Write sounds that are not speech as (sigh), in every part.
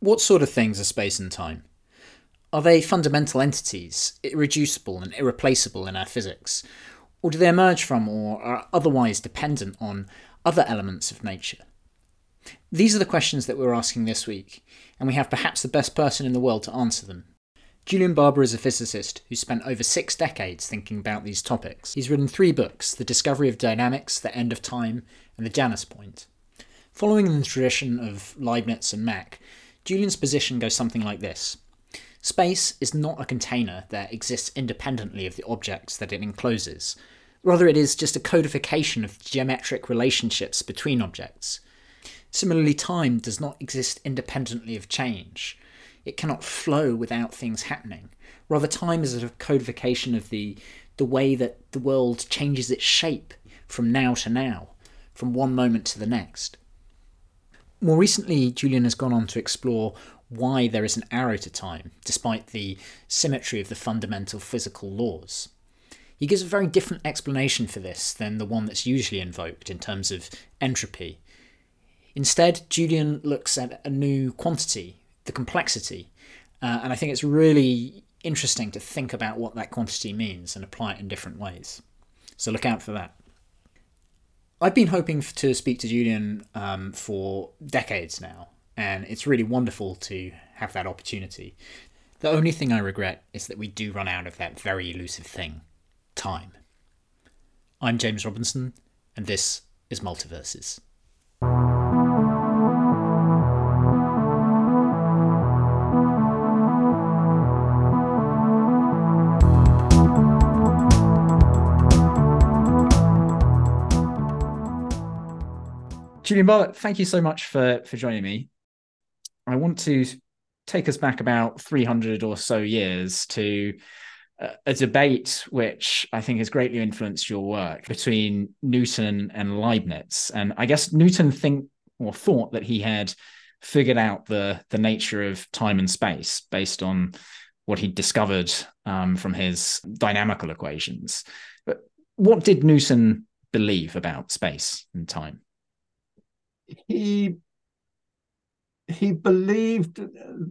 What sort of things are space and time? Are they fundamental entities, irreducible and irreplaceable in our physics? Or do they emerge from or are otherwise dependent on other elements of nature? These are the questions that we're asking this week, and we have perhaps the best person in the world to answer them. Julian Barbour is a physicist who spent over six decades thinking about these topics. He's written three books The Discovery of Dynamics, The End of Time, and The Janus Point. Following the tradition of Leibniz and Mach, Julian's position goes something like this Space is not a container that exists independently of the objects that it encloses. Rather, it is just a codification of geometric relationships between objects. Similarly, time does not exist independently of change. It cannot flow without things happening. Rather, time is a codification of the, the way that the world changes its shape from now to now, from one moment to the next. More recently, Julian has gone on to explore why there is an arrow to time, despite the symmetry of the fundamental physical laws. He gives a very different explanation for this than the one that's usually invoked in terms of entropy. Instead, Julian looks at a new quantity, the complexity, uh, and I think it's really interesting to think about what that quantity means and apply it in different ways. So look out for that. I've been hoping to speak to Julian um, for decades now, and it's really wonderful to have that opportunity. The only thing I regret is that we do run out of that very elusive thing time. I'm James Robinson, and this is Multiverses. Julian Barbour, thank you so much for for joining me. I want to take us back about 300 or so years to a debate which I think has greatly influenced your work between Newton and Leibniz. And I guess Newton think or thought that he had figured out the the nature of time and space based on what he discovered um, from his dynamical equations. But what did Newton believe about space and time? He he believed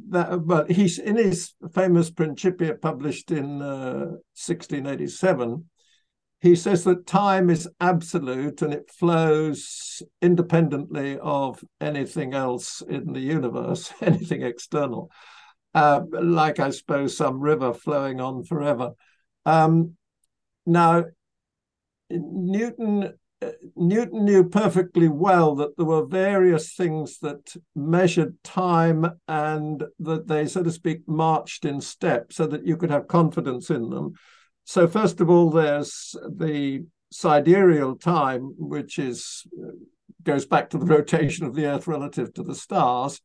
that well he's in his famous principia published in uh, 1687 he says that time is absolute and it flows independently of anything else in the universe (laughs) anything external. Uh, like i suppose some river flowing on forever. Um, now newton Newton knew perfectly well that there were various things that measured time and that they, so to speak, marched in step so that you could have confidence in them. So, first of all, there's the sidereal time, which is goes back to the (laughs) rotation of the Earth relative to the stars.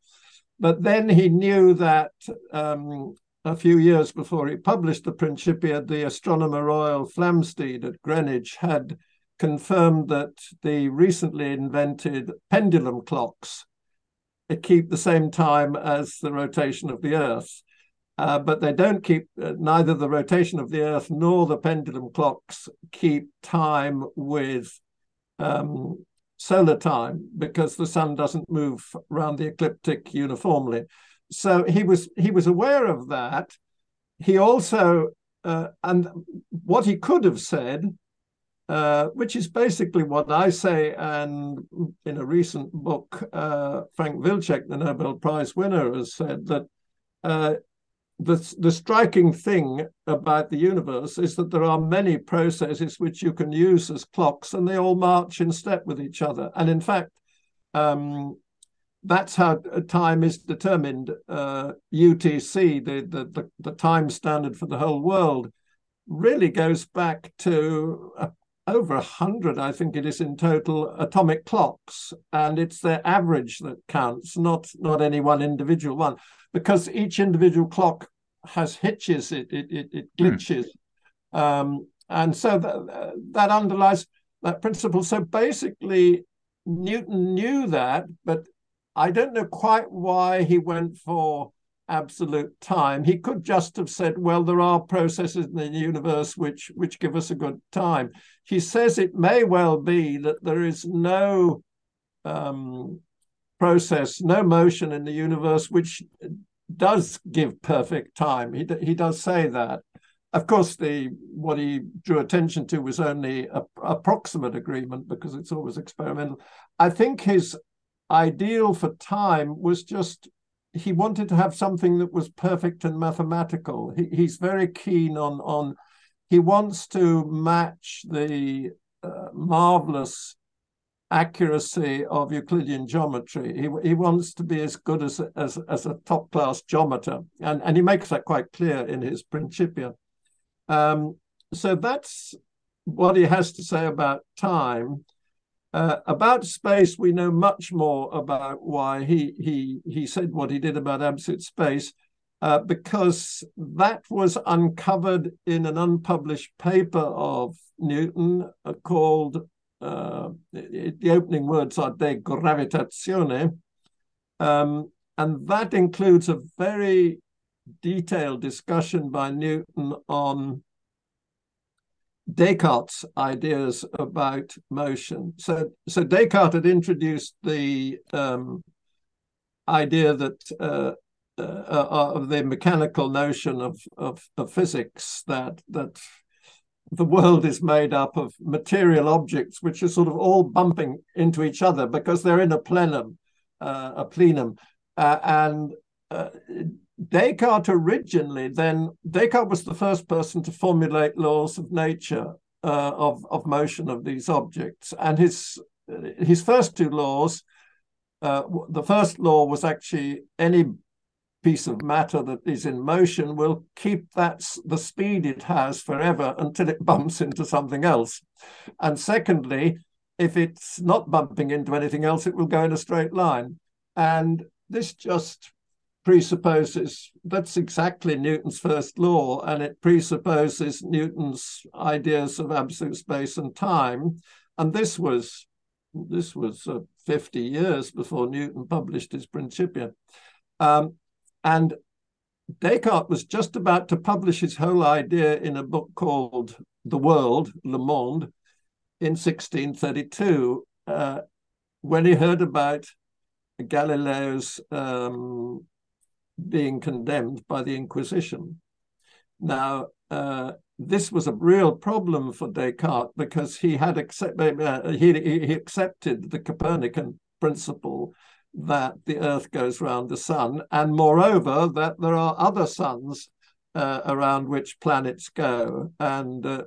But then he knew that um, a few years before he published the Principia, the astronomer royal Flamsteed at Greenwich had confirmed that the recently invented pendulum clocks keep the same time as the rotation of the Earth. Uh, but they don't keep uh, neither the rotation of the Earth nor the pendulum clocks keep time with um, solar time because the sun doesn't move around the ecliptic uniformly. So he was he was aware of that. He also uh, and what he could have said uh, which is basically what I say. And in a recent book, uh, Frank Wilczek, the Nobel Prize winner, has said that uh, the, the striking thing about the universe is that there are many processes which you can use as clocks, and they all march in step with each other. And in fact, um, that's how time is determined. Uh, UTC, the, the, the, the time standard for the whole world, really goes back to a over a hundred, I think it is in total, atomic clocks, and it's their average that counts, not not any one individual one, because each individual clock has hitches, it it it, it hmm. glitches, mm. um, and so that that underlies that principle. So basically, Newton knew that, but I don't know quite why he went for absolute time. He could just have said, well, there are processes in the universe which, which give us a good time. He says it may well be that there is no um, process, no motion in the universe, which does give perfect time. He, he does say that. Of course, the what he drew attention to was only a approximate agreement because it's always experimental. I think his ideal for time was just he wanted to have something that was perfect and mathematical. He, he's very keen on on he wants to match the uh, marvelous accuracy of Euclidean geometry. He, he wants to be as good as, as, as a top class geometer. And, and he makes that quite clear in his Principia. Um, so that's what he has to say about time. Uh, about space, we know much more about why he he he said what he did about absolute space, uh, because that was uncovered in an unpublished paper of Newton uh, called uh, the opening words are de gravitatione, um, and that includes a very detailed discussion by Newton on Descartes' ideas about motion. So, so Descartes had introduced the um, idea that uh, uh, uh, of the mechanical notion of, of, of physics that that the world is made up of material objects which are sort of all bumping into each other because they're in a plenum, uh, a plenum. Uh, and Descartes originally, then Descartes was the first person to formulate laws of nature uh, of of motion of these objects, and his his first two laws. Uh, the first law was actually any piece of matter that is in motion will keep that the speed it has forever until it (laughs) bumps into something else. And secondly, if it's not bumping into anything else, it will go in a straight line. And this just presupposes that's exactly Newton's first law, and it presupposes Newton's ideas of absolute space and time. And this was this was uh, 50 years before Newton published his Principia. Um, and Descartes was just about to publish his whole idea in a book called The World, Le Monde, in 1632, uh, when he heard about Galileo's um, being condemned by the Inquisition. Now, uh, this was a real problem for Descartes because he had accept, uh, he, he accepted the Copernican principle that the Earth goes round the sun, and moreover, that there are other suns uh, around which planets go. And uh,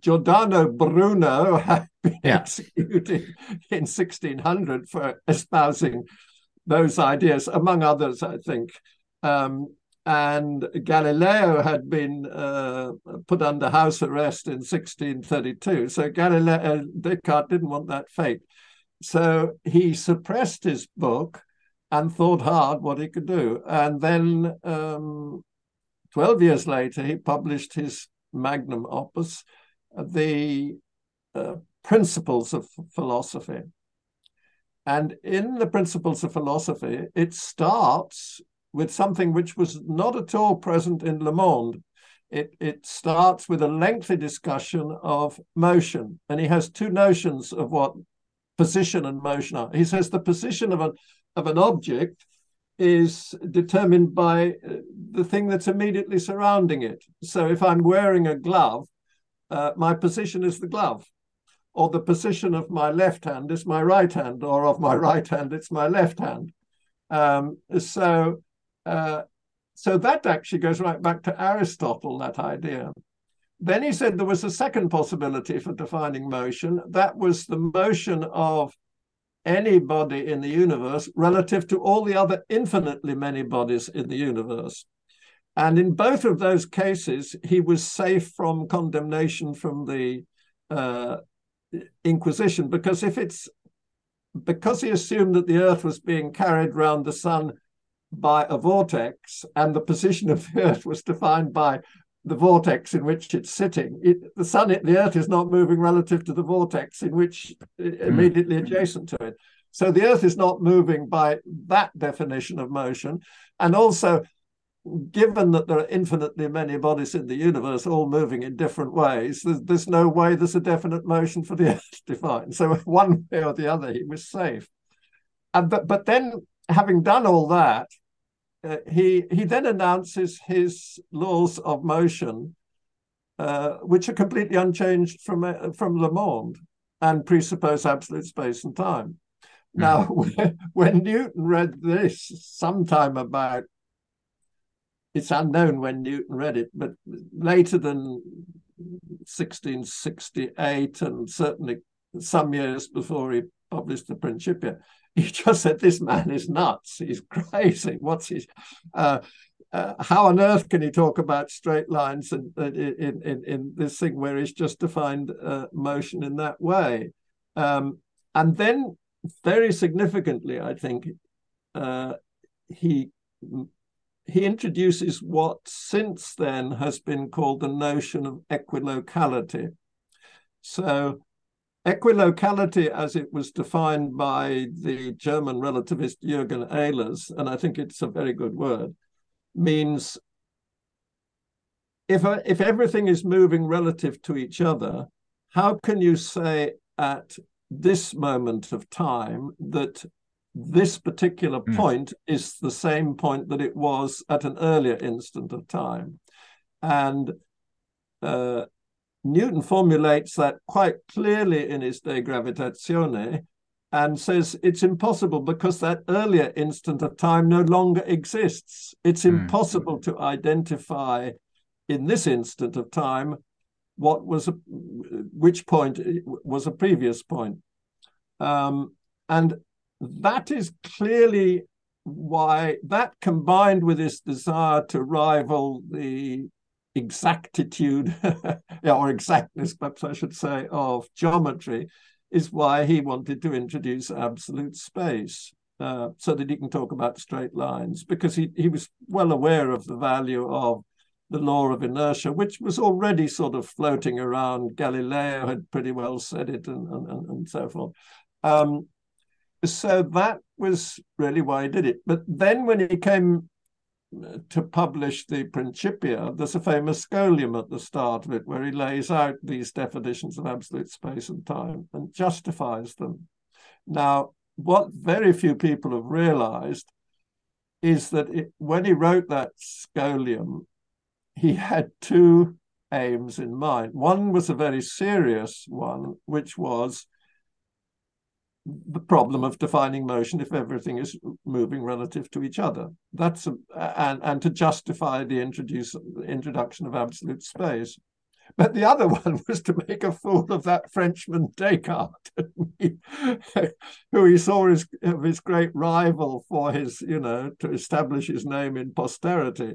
Giordano Bruno (laughs) had been yeah. executed in 1600 for espousing those ideas, among others, I think. Um, and Galileo had been uh, put under house arrest in 1632. So Galileo uh, Descartes didn't want that fate. So he suppressed his book and thought hard what he could do. And then um, 12 years later, he published his magnum opus, The uh, Principles of Philosophy. And in the Principles of Philosophy, it starts with something which was not at all present in Le Monde. It, it starts with a lengthy discussion of motion. And he has two notions of what position and motion are. He says the position of an of an object is determined by uh, the thing that's immediately surrounding it. So if I'm wearing a glove, uh, my position is the glove, or the position of my left hand is my right hand, or of my (laughs) right hand it's my left hand. Um, so, uh, so that actually goes right back to Aristotle. That idea. Then he said there was a second possibility for defining motion. That was the motion of any body in the universe relative to all the other infinitely many bodies in the universe. And in both of those cases, he was safe from condemnation from the uh, Inquisition because if it's because he assumed that the Earth was being carried round the sun by a vortex and the position of the (laughs) Earth was defined by the vortex in which it's sitting. It, the sun, the Earth is not moving relative to the vortex in which mm. immediately adjacent to it. So the Earth is not moving by that definition of motion, and also. Given that there are infinitely many bodies in the universe, all moving in different ways, there's, there's no way there's a definite motion for the (laughs) Earth to define. So, (laughs) one way or the other, he was safe. and but, but then having done all that, uh, he he then announces his laws of motion, uh, which are completely unchanged from uh, from Le Monde and presuppose absolute space and time. Mm. Now, (laughs) when Newton read this sometime about, it's unknown when Newton read it, but later than 1668 and certainly some years before he published the Principia, (laughs) he just said, "This man is nuts. He's (laughs) crazy. What's his? Uh, uh, how on earth can he talk about straight lines in in in, in this thing where he's just defined uh, motion in that way?" Um, and then, very significantly, I think uh, he he introduces what since then has been called the notion of equilocality. So Equilocality, as it was defined by the German relativist Jürgen Ehlers, and I think it's a very good word, means if, uh, if everything is moving relative to each other, how can you say at this moment of time that this particular mm. point is the same point that it was at an earlier instant of time? And uh, Newton formulates that quite clearly in his De Gravitatione and says it's impossible because that earlier instant of time no longer exists. It's mm. impossible to identify in this instant of time what was a, which point was a previous point. Um, and that is clearly why that combined with his desire to rival the exactitude (laughs) or exactness, perhaps I should say, of geometry is why he wanted to introduce absolute space uh, so that he can talk about straight lines because he, he was well aware of the value of the law of inertia, which was already sort of floating around. Galileo had pretty well said it and, and, and so forth. Um, so that was really why he did it. But then when he came uh, to publish the Principia, there's a famous scholium at the start of it where he lays out these definitions of absolute space and time and justifies them. Now, what very few people have realized is that it, when he wrote that scholium, he had two aims in mind. One was a very serious one, which was the problem of defining motion if everything is moving relative to each other. That's a, and and to justify the introduce introduction of absolute space. But the other (laughs) one was to make a fool of that Frenchman Descartes, (laughs) who he saw as his great rival for his, you know, to establish his name in posterity.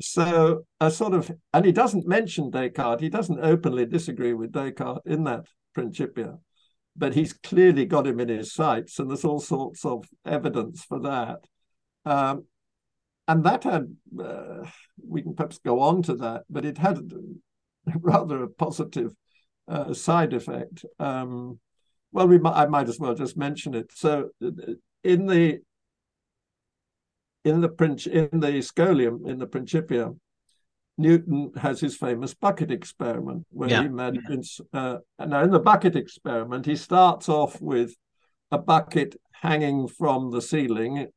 So a sort of, and he doesn't mention Descartes. He doesn't openly disagree with Descartes in that Principia but he's clearly got him in his sights, and there's all sorts of evidence for that. Um, and that had, uh, we can perhaps go on to that, but it had (laughs) rather a positive uh, side effect. Um, well, we might, I might as well just mention it. So, in the in the in the scholium in the Principia, Newton has his famous bucket experiment where yeah. he imagines. Uh, now, in the bucket experiment, he starts off with a bucket hanging from the ceiling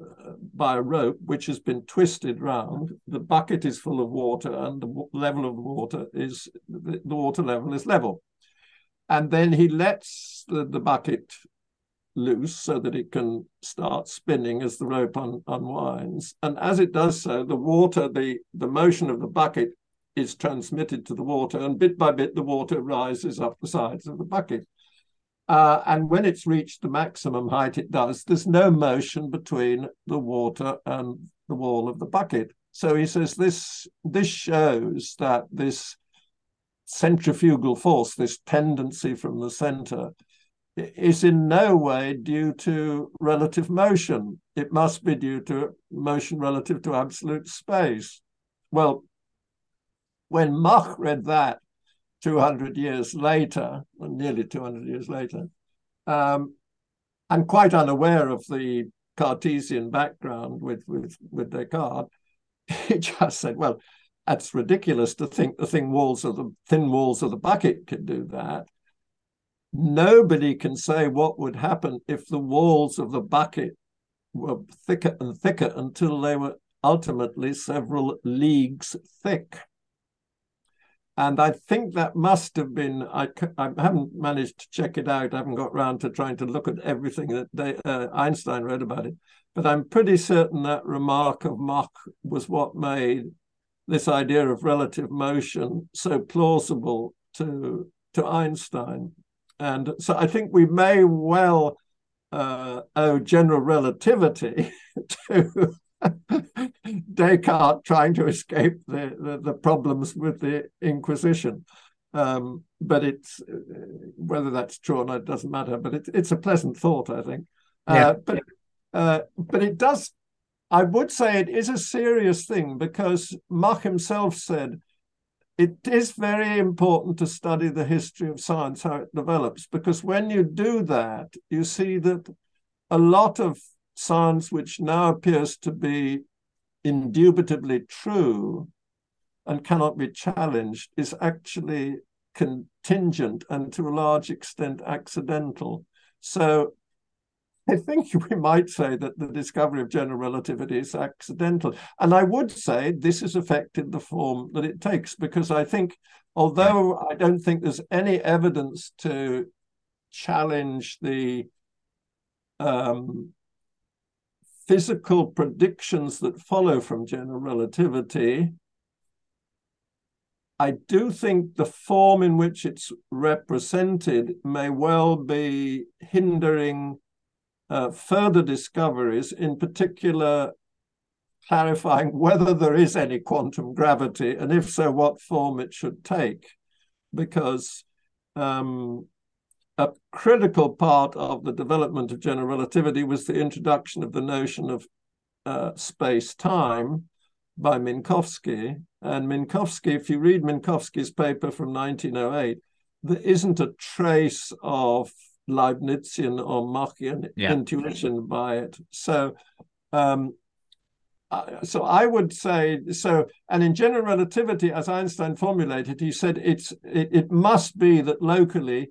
uh, by a rope, which has been twisted round. The bucket is full of water, and the level of the water is the, the water level is level. And then he lets the, the bucket loose so that it can start spinning as the rope un- unwinds. And as it does so, the water, the, the motion of the bucket is transmitted to the water, and bit by bit, the water rises up the sides of the bucket. Uh, and when it's reached the maximum height it does, there's no motion between the water and the wall of the bucket. So he says this this shows that this centrifugal force, this tendency from the center, is in no way due to relative motion. It must be due to motion relative to absolute space. Well, when Mach read that 200 years later, or nearly 200 years later, um, and quite unaware of the Cartesian background with, with, with Descartes, (laughs) he just said, well, that's ridiculous to think the thin walls of the thin walls of the bucket could do that. Nobody can say what would happen if the walls of the bucket were thicker and thicker until they were ultimately several leagues thick. And I think that must have been, I, I haven't managed to check it out. I haven't got round to trying to look at everything that they, uh, Einstein wrote about it. But I'm pretty certain that remark of Mach was what made this idea of relative motion so plausible to, to Einstein. And so I think we may well uh, owe general relativity (laughs) to (laughs) Descartes trying to escape the, the, the, problems with the Inquisition. Um, but it's whether that's true or not, it doesn't matter. But it's it's a pleasant thought, I think. Uh, yeah. But uh, but it does. I would say it is a serious thing because Mach himself said it is very important to study the history of science, how it develops, because when you do that, you see that a lot of science which now appears to be indubitably true and cannot be challenged is actually contingent and to a large extent accidental. So I think (laughs) we might say that the discovery of general relativity is accidental. And I would say this has affected the form that it takes, because I think, although I don't think there's any evidence to challenge the um, physical predictions that follow from general relativity, I do think the form in which it's represented may well be hindering uh, further discoveries, in particular, clarifying (laughs) whether there is any quantum gravity, and if so, what form it should take. Because um, a critical part of the development of general relativity was the introduction of the notion of uh, space time by Minkowski. And Minkowski, if you read Minkowski's paper from 1908, there isn't a trace of Leibnizian or Machian yeah. intuition by it. So, um, uh, so I would say so. And in general relativity, as Einstein formulated, he said it's it, it must be that locally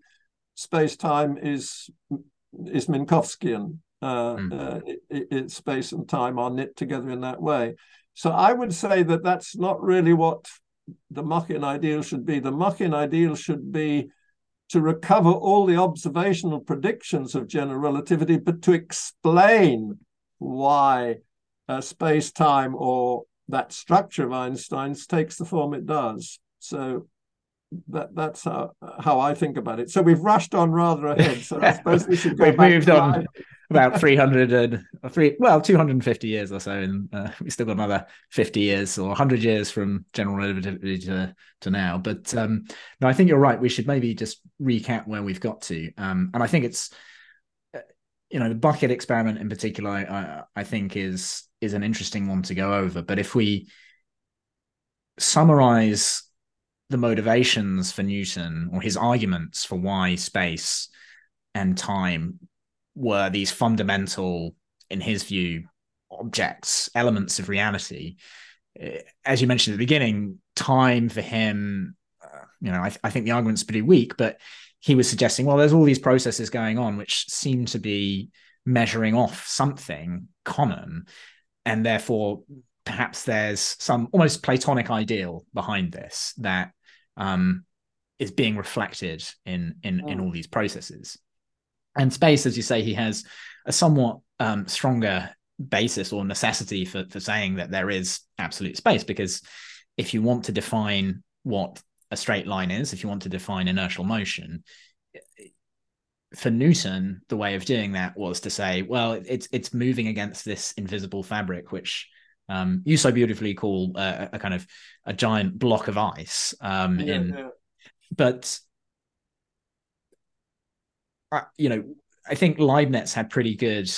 space time is is Minkowskian. Uh, mm. uh, it, it, space and time are knit together in that way. So I would say that that's not really what the Machian ideal should be. The Machian ideal should be to recover all the observational predictions of general relativity, but to explain why uh, space time or that structure of Einstein's takes the form it does. So that that's how, how I think about it. So we've rushed on rather ahead. So I (laughs) suppose we should go. we've moved on about 300 and three, well, 250 years or so, and uh, we still got another 50 years or 100 years from general relativity to, to now. But um, no, I think you're right. We should maybe just recap where we've got to, um, and I think it's uh, you know the bucket experiment in particular. I, I think is is an interesting one to go over. But if we summarize the motivations for Newton or his arguments for why space and time were these fundamental, in his view, objects, elements of reality. Eh, as you mentioned at the beginning, time for him, uh, you know, I, th- I think the argument's pretty weak, but he was suggesting, well, there's all these processes going on which seem to be measuring off something common. And therefore, perhaps there's some almost Platonic ideal behind this that um, is being reflected in in in mm. all these processes. And space, as you say, he has a somewhat um, stronger basis or necessity for for saying that there is absolute space because if you want to define what a straight line is, if you want to define inertial motion, for Newton, the way of doing that was to say, well, it's it's moving against this invisible fabric, which um, you so beautifully call uh, a kind of a giant block of ice. Um, yeah, in, yeah. but you know, I think Leibniz had pretty good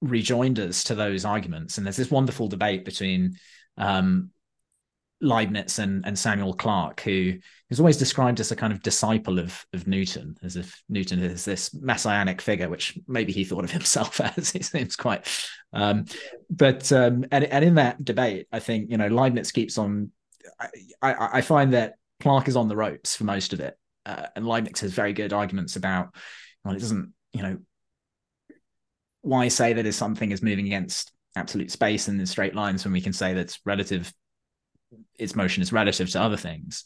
rejoinders to those arguments, and there's this wonderful debate between um, Leibniz and, and Samuel Clarke, who is always described as a kind of disciple of, of Newton, as if Newton is this messianic figure, which maybe he thought of himself (laughs) as. He seems quite. Um, but um, and and in that debate, I think you know Leibniz keeps on. I, I, I find that Clarke is on the ropes for most of it, uh, and Leibniz has very good arguments about well, it doesn't, you know, why say that if something is moving against absolute space and in straight lines when we can say that's relative, its motion is relative to other things.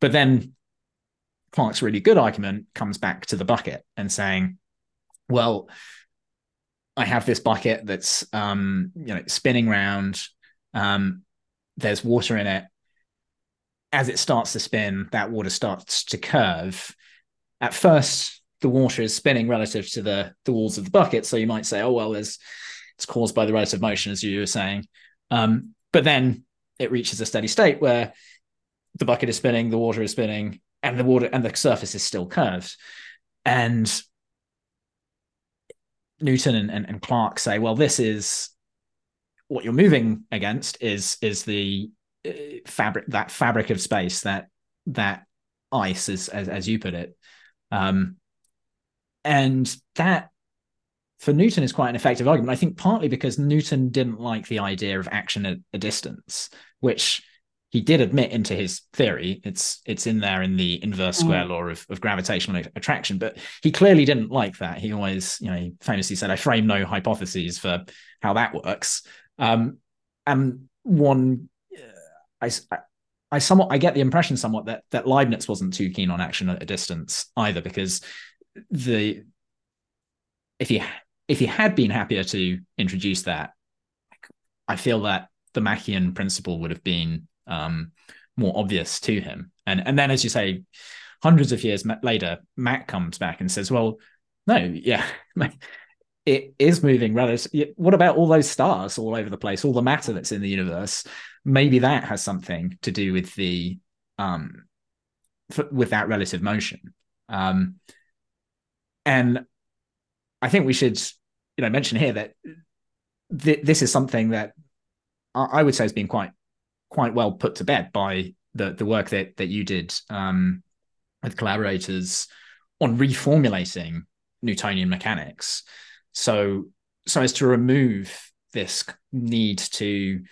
But then Clarke's really good argument comes back to the bucket and saying, well, I have this bucket that's um, you know spinning round. Um, there's water in it. As it starts to spin, that water starts to curve. At first, the water is spinning relative to the the walls of the bucket, so you might say, "Oh well, there's it's caused by the relative motion," as you were saying. Um, but then it reaches a steady state where the bucket is spinning, the water is spinning, and the water and the surface is still curved. And Newton and, and, and Clarke say, well, this is what you're moving against is is the fabric that fabric of space that that ice as as, as you put it. Um, and that for newton is quite an effective argument i think partly because newton didn't like the idea of action at a distance which he did admit into his theory. It's it's in there in the inverse square mm. law of, of gravitational attraction but he clearly didn't like that. He always you know he famously said i frame no hypotheses for how that works. Um, and one I, I somewhat i get the impression somewhat that that leibniz wasn't too keen on action at a distance either because the if he if he had been happier to introduce that i feel that the machian principle would have been um, more obvious to him. And and then, as you say, hundreds of years later, Mach comes back and says, "Well, no, yeah." (laughs) it is moving rather What about all those stars all over the place, all the matter that's in the universe? Maybe that has something to do with the um, f- with that relative motion. Um, and I think we should, you know, mention here that th- this is something that I would say has been quite quite well put to bed by the the work that that you did um, with collaborators on reformulating Newtonian mechanics, so so as to remove this need to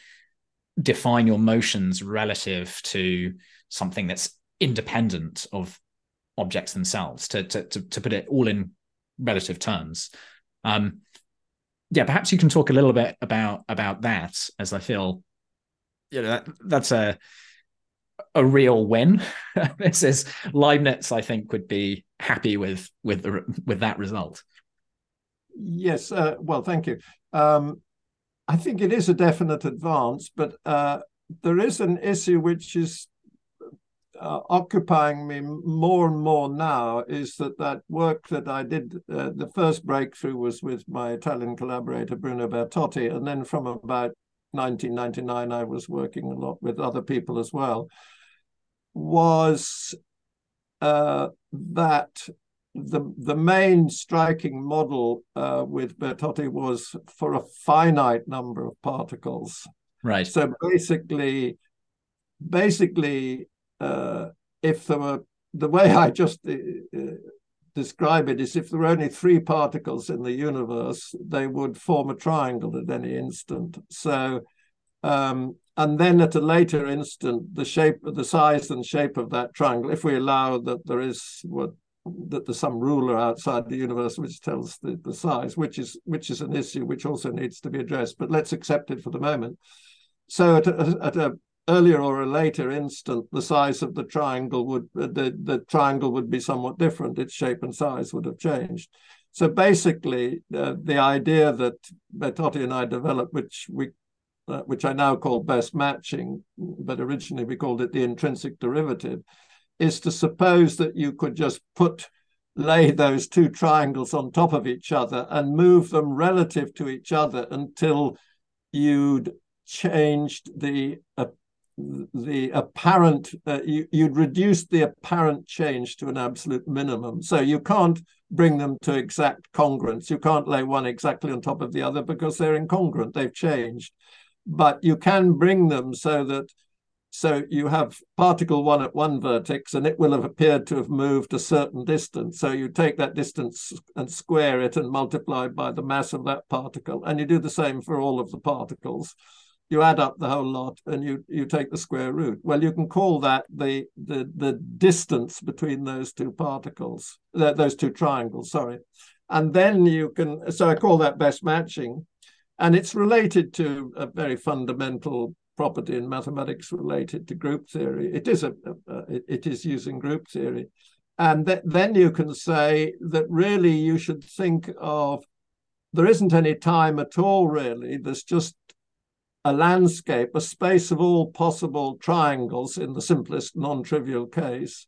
define your motions relative to something that's independent of objects themselves to to to, to put it all in relative terms um yeah perhaps you can talk a little bit about about that as i feel you know that, that's a a real win. (laughs) this is Leibniz, I think, would be happy with with the with that result. Yes, uh, well, thank you. Um, I think it is a definite advance, but uh, there is an issue which is uh, occupying me more and more now. Is that that work that I did? Uh, the first breakthrough was with my Italian collaborator Bruno Bertotti, and then from about 1999, I was working a lot with other people as well, was uh, that the the main striking model uh, with Bertotti was for a finite number of particles. Right. So basically, basically, uh, if there were the way I just uh, uh describe it is if there were only three particles in the universe, they would form a triangle at any instant. So, um, and then at a later instant, the shape, the size and shape of that triangle, if we allow that there is what that there's some ruler outside the universe which tells the, the size, which is which is an issue which also needs to be addressed. But let's accept it for the moment. So at a, at a earlier or a later instant, the size of the triangle would the, the triangle would be somewhat different. Its shape and size would have changed. So basically, uh, the idea that Bertotti and I developed, which we uh, which I now call best matching, but originally we called it the intrinsic derivative, is to suppose that you could just put lay those two triangles on top of each other and move them relative to each other until you'd changed the uh, the apparent uh, you, you'd reduced the apparent change to an absolute minimum. So you can't bring them to exact congruence. You can't lay one exactly on top of the other because they're incongruent. They've changed. But you can bring them so that so you have particle one at one vertex and it will have appeared to have moved a certain distance so you take that distance and square it and multiply by the mass of that particle and you do the same for all of the particles you add up the whole lot and you you take the square root. Well, you can call that the the the distance between those two particles, uh, those two triangles. Sorry, and then you can. So I call that best matching, and it's related to a very fundamental property in mathematics related to group theory. It is a, it is using group theory, and th- then you can say that really you should think of there isn't any time at all really. There's just a landscape, a space of all possible triangles in the simplest non-trivial case,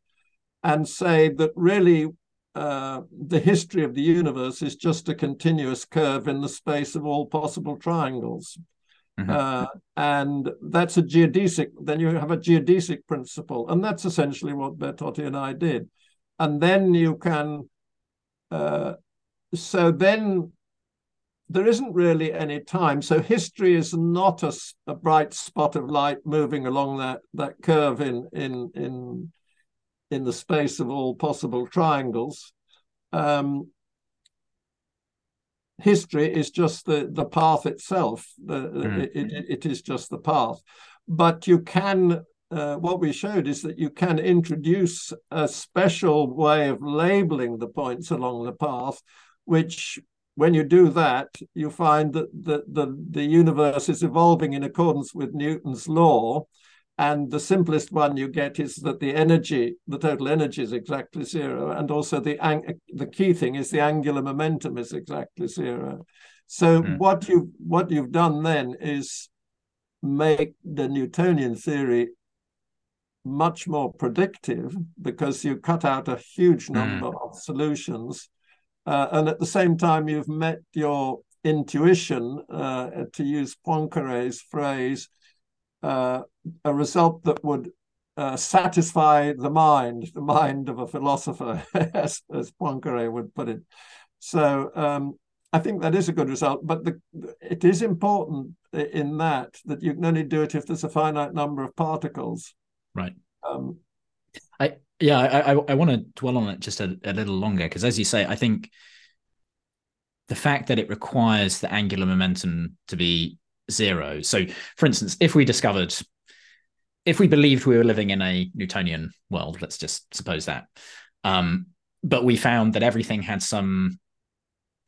and say that really uh, the history of the universe is just a continuous curve in the space of all possible triangles. Mm-hmm. Uh, and that's a geodesic, then you have a geodesic principle. And that's essentially what Bertotti and I did. And then you can, uh, so then there isn't really any time. So history is not a, a, bright spot of light moving along that that curve in in in in the space of all possible triangles. Um, history is just the the path itself. The, mm. it, it, it is just the path. But you can. Uh, what we showed is that you can introduce a special way of labeling the points along the path, which when you do that, you find that the, the, the universe is evolving in accordance with Newton's law. And the simplest one you get is that the energy, the total energy is exactly zero. And also the, the key thing is the angular momentum is exactly zero. So mm. what you what you've done then is make the Newtonian theory much more predictive because you cut out a huge hmm. number mm. of solutions uh, and at the same time, you've met your intuition, uh, to use Poincaré's phrase, uh, a result that would uh, satisfy the mind, the mind of a philosopher, (laughs) as, as Poincaré would put it. So um, I think that is a good result, but the, it is important in that that you can only do it if there's a finite number of particles. Right. Um, I yeah, I, I, I want to dwell on it just a, a little longer because, as you say, I think the fact that it requires the angular momentum to be zero. So, for instance, if we discovered, if we believed we were living in a Newtonian world, let's just suppose that, um, but we found that everything had some,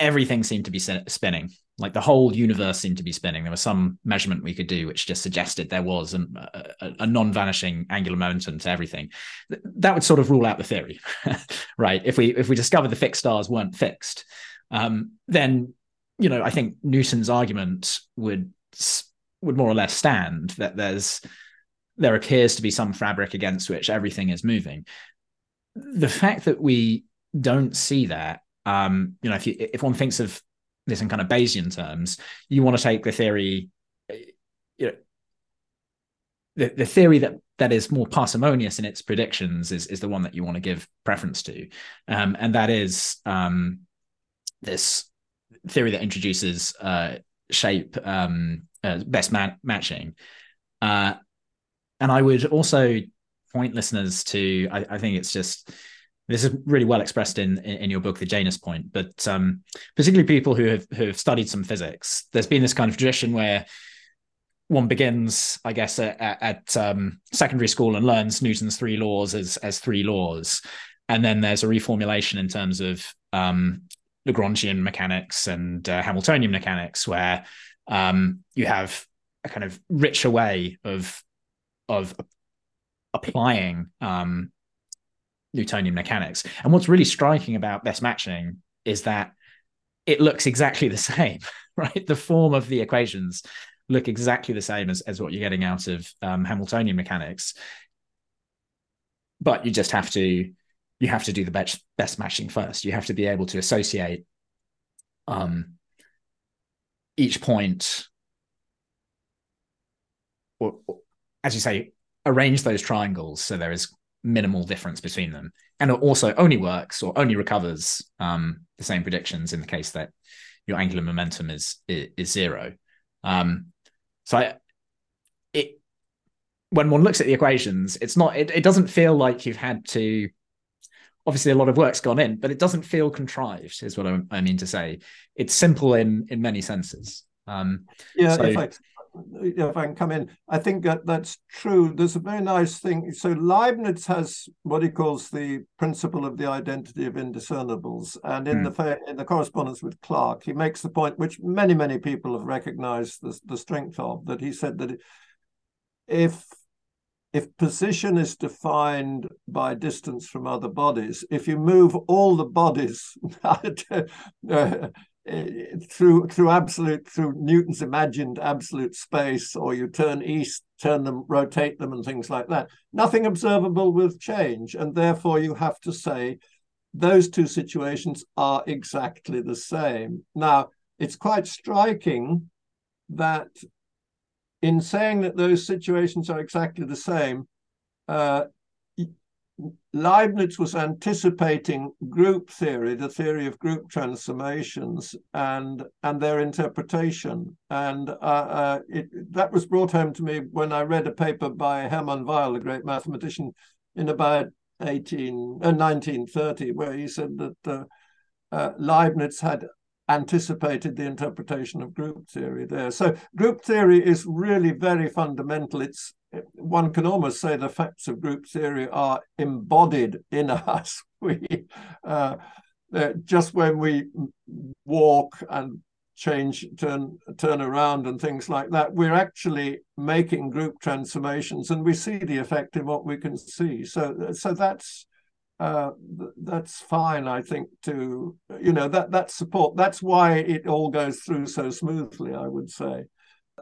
everything seemed to be spinning like the whole universe seemed to be spinning. There was some measurement we could do which just suggested there was an, a, a, non-vanishing angular momentum to everything. That would sort of rule out the theory, (laughs) right? If we if we discovered the fixed stars weren't fixed, um, then you know I think Newton's argument would would more or less stand that there's there appears to be some fabric against which everything is moving. The fact that we don't see that um, you know, if you, if one thinks of this in kind of Bayesian terms, you want to take the theory, you know, the, the theory that that is more parsimonious in its predictions is is the one that you want to give preference to, um, and that is um, this theory that introduces uh, shape um, uh, best ma- matching, uh, and I would also point listeners to I, I think it's just this is really well expressed in, in, your book, The Janus Point, but um, particularly people who have, who have studied some physics. There's been this kind of tradition where one begins, I guess, at, at um, secondary school and learns Newton's three laws as as three laws, and then there's a reformulation in terms of um, Lagrangian mechanics and uh, Hamiltonian mechanics, where um, you have a kind of richer way of of applying um, Newtonian mechanics. And what's really striking about best matching is that it looks exactly the (laughs) same, right? The form of the equations look exactly the same as, as what you're getting out of um, Hamiltonian mechanics. But you just have to you have to do the best, best matching first. You have to be able to associate um, each point, or, or as you say, arrange those triangles so there is minimal difference between them. And it also only works or only recovers um, the same predictions in the case that your angular momentum is is, is zero. Um, so I, it when one looks at the equations, it's not it, it doesn't feel like you've had to obviously a lot of work's gone in, but it doesn't feel contrived, is what I, I mean to say. It's simple in in many senses. Um, yeah, so, if I if I can come in, I think that that's true. There's a very nice thing. So Leibniz has what he calls the principle of the identity of indiscernibles, and in mm. the in the correspondence with Clarke, he makes the point which many many people have recognised the, the strength of that he said that if if position is defined by distance from other bodies, if you move all the bodies (laughs) through through absolute through Newton's imagined absolute space, or you turn east, turn them, rotate them, and things like that, nothing observable with change, and therefore you have to say those two situations are exactly the same. Now, it's quite striking that in saying that those situations are exactly the same, uh, Leibniz was anticipating group theory, the theory of group transformations, and and their interpretation. And uh, uh, it, that was brought home to me when I read a paper by Hermann Weyl, a great mathematician, in about 18, uh, 1930, where he said that uh, uh, Leibniz had anticipated the interpretation of group theory there. So group theory is really very fundamental. It's one can almost say the facts of group theory are embodied in (laughs) us. We uh, just when we walk and change, turn, turn around, and things like that, we're actually making group transformations, and we see the effect in what we can see. So, so that's uh, that's fine, I think. To you know that that support. That's why it all goes through so smoothly. I would say,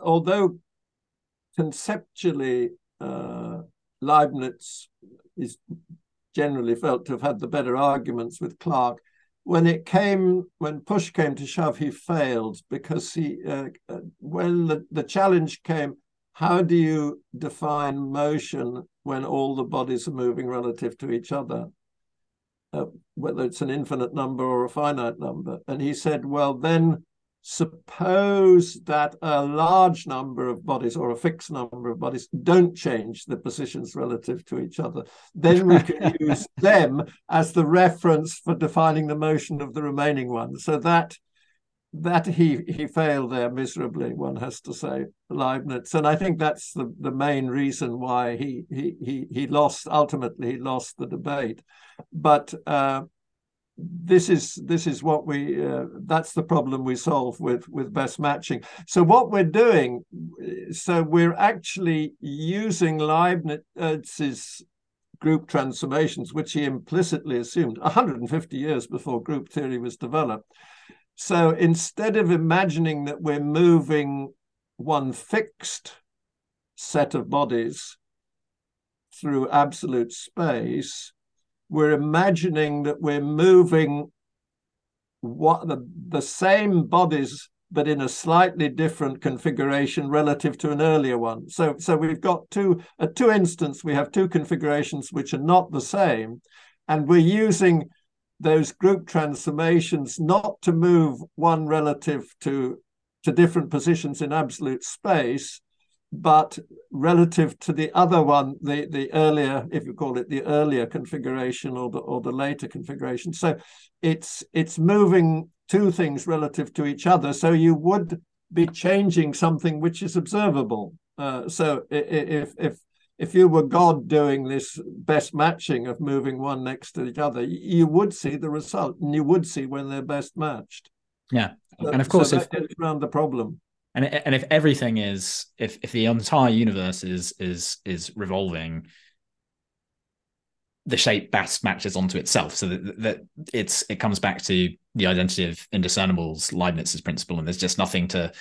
although conceptually, uh, Leibniz is generally felt to have had the better arguments with Clarke. When it came, when push came to shove, he failed because he, uh, uh, when the, the challenge came, how do you define motion when all the bodies are moving relative to each other? Uh, whether it's an infinite number or a finite number. And he said, well, then suppose that a large number of bodies or a fixed number of bodies don't change the positions relative to each other, then we can (laughs) use them as the reference for defining the motion of the remaining ones. So that that he he failed there miserably, one has to say, Leibniz. And I think that's the, the main reason why he he he he lost ultimately he lost the debate. But uh, this is this is what we uh, that's the problem we solve with with best matching. So what we're doing so we're actually using leibniz's group transformations which he implicitly assumed 150 years before group theory was developed. So instead of imagining that we're moving one fixed set of bodies through absolute space we're imagining that we're moving what the, the same bodies but in a slightly different configuration relative to an earlier one. So, so we've got two at two instants, we have two configurations which are not the same, and we're using those group transformations not to move one relative to to different positions in absolute space, but relative to the other one, the, the earlier, if you call it the earlier configuration or the or the later configuration. So it's it's moving two things relative to each other. So you would be changing something which is observable. Uh, so if if if you were God doing this best matching of moving one next to each other, you would see the result, and you would see when they're best matched. Yeah, and of course, so if, around the problem and and if everything is if if the entire universe is is is revolving the shape best matches onto itself. So that, that it's it comes back to the identity of indiscernibles leibniz's principle and there's just nothing to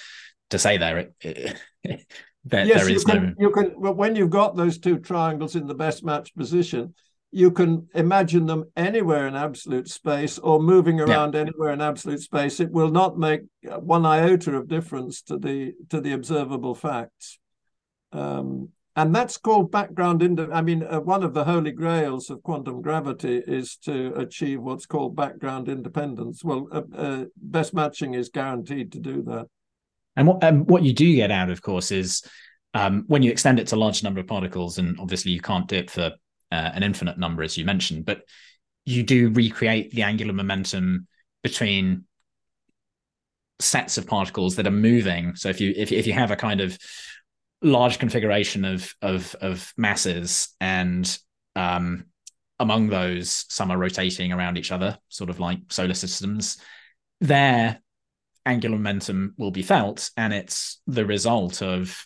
to say there. It, it, (laughs) there, yes, there is you can, no you can when you've got those two triangles in the best match position you can imagine them anywhere in absolute space or moving around yeah. anywhere in absolute space. It will not make one iota of difference to the to the observable facts. Um, and that's called background ind- i mean uh, one of the holy grails of quantum gravity is to achieve what's called background independence. Well uh, uh, best matching is guaranteed to do that. And what um, what you do get out of course is um, when you extend it to a large number of particles and obviously you can't do it for uh, an infinite number, as you mentioned, but you do recreate the angular momentum between sets of particles that are moving. So if you if if you have a kind of large configuration of of of masses and um, among those some are rotating around each other sort of like solar systems their angular momentum will be felt and it's the result of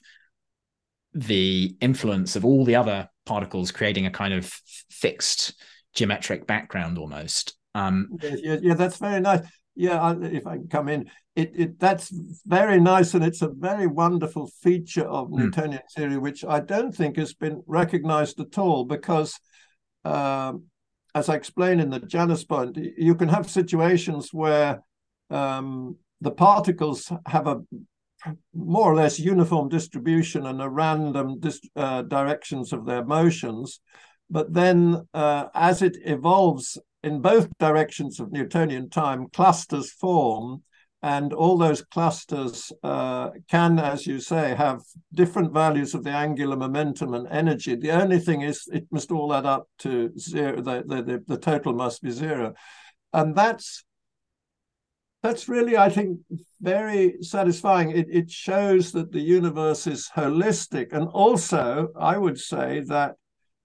the influence of all the other particles creating a kind of fixed geometric background almost um, yeah, yeah, that's very nice yeah if i can come in it, it that's very nice and it's a very wonderful feature of mm. Newtonian theory, which I don't think has been recognized at all because um, as I explained in the Janus point, you can have situations where um, the particles have a more or less uniform distribution and a random uh, directions of their motions. But then, uh, as it evolves in both directions of Newtonian time, clusters form and all those clusters uh, can, as you say, have different values of the angular momentum and energy. The only thing is it must all add up to zero. The, the, the total must be zero. And that's that's really, I think, very satisfying. It, it shows that the universe is holistic. And also, I would say that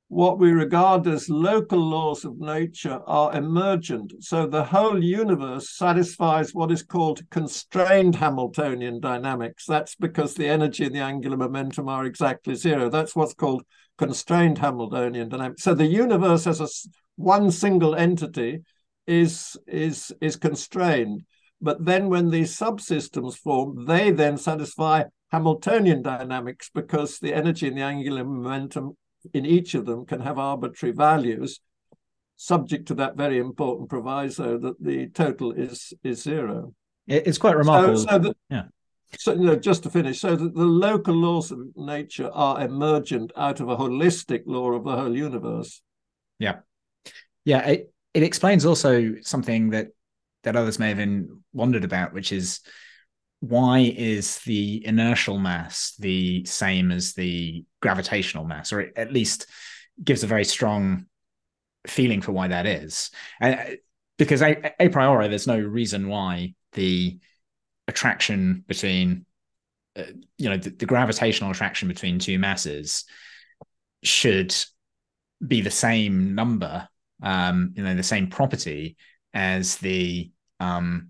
what we regard as local laws of nature are emergent. So the whole universe satisfies what is called constrained Hamiltonian dynamics. That's because the energy and the angular momentum are exactly zero. That's what's called constrained Hamiltonian dynamics. So the universe as a one single entity is is is constrained. But then when these subsystems form, they then satisfy Hamiltonian dynamics because the energy and the angular momentum in each of them can have arbitrary values subject to that very important proviso that the total is is zero. It's quite remarkable. So, so that, yeah. So you know, just to finish, so that the local laws of nature are emergent out of a holistic law of the whole universe. Yeah, yeah. It it explains also something that that others may have wondered about, which is why is the inertial mass the same as the gravitational mass, or at least gives a very strong feeling for why that is. And uh, because a, a priori, there's no reason why the attraction between, uh, you know, the, the gravitational attraction between two masses should be the same number, um, you know, the same property as the um,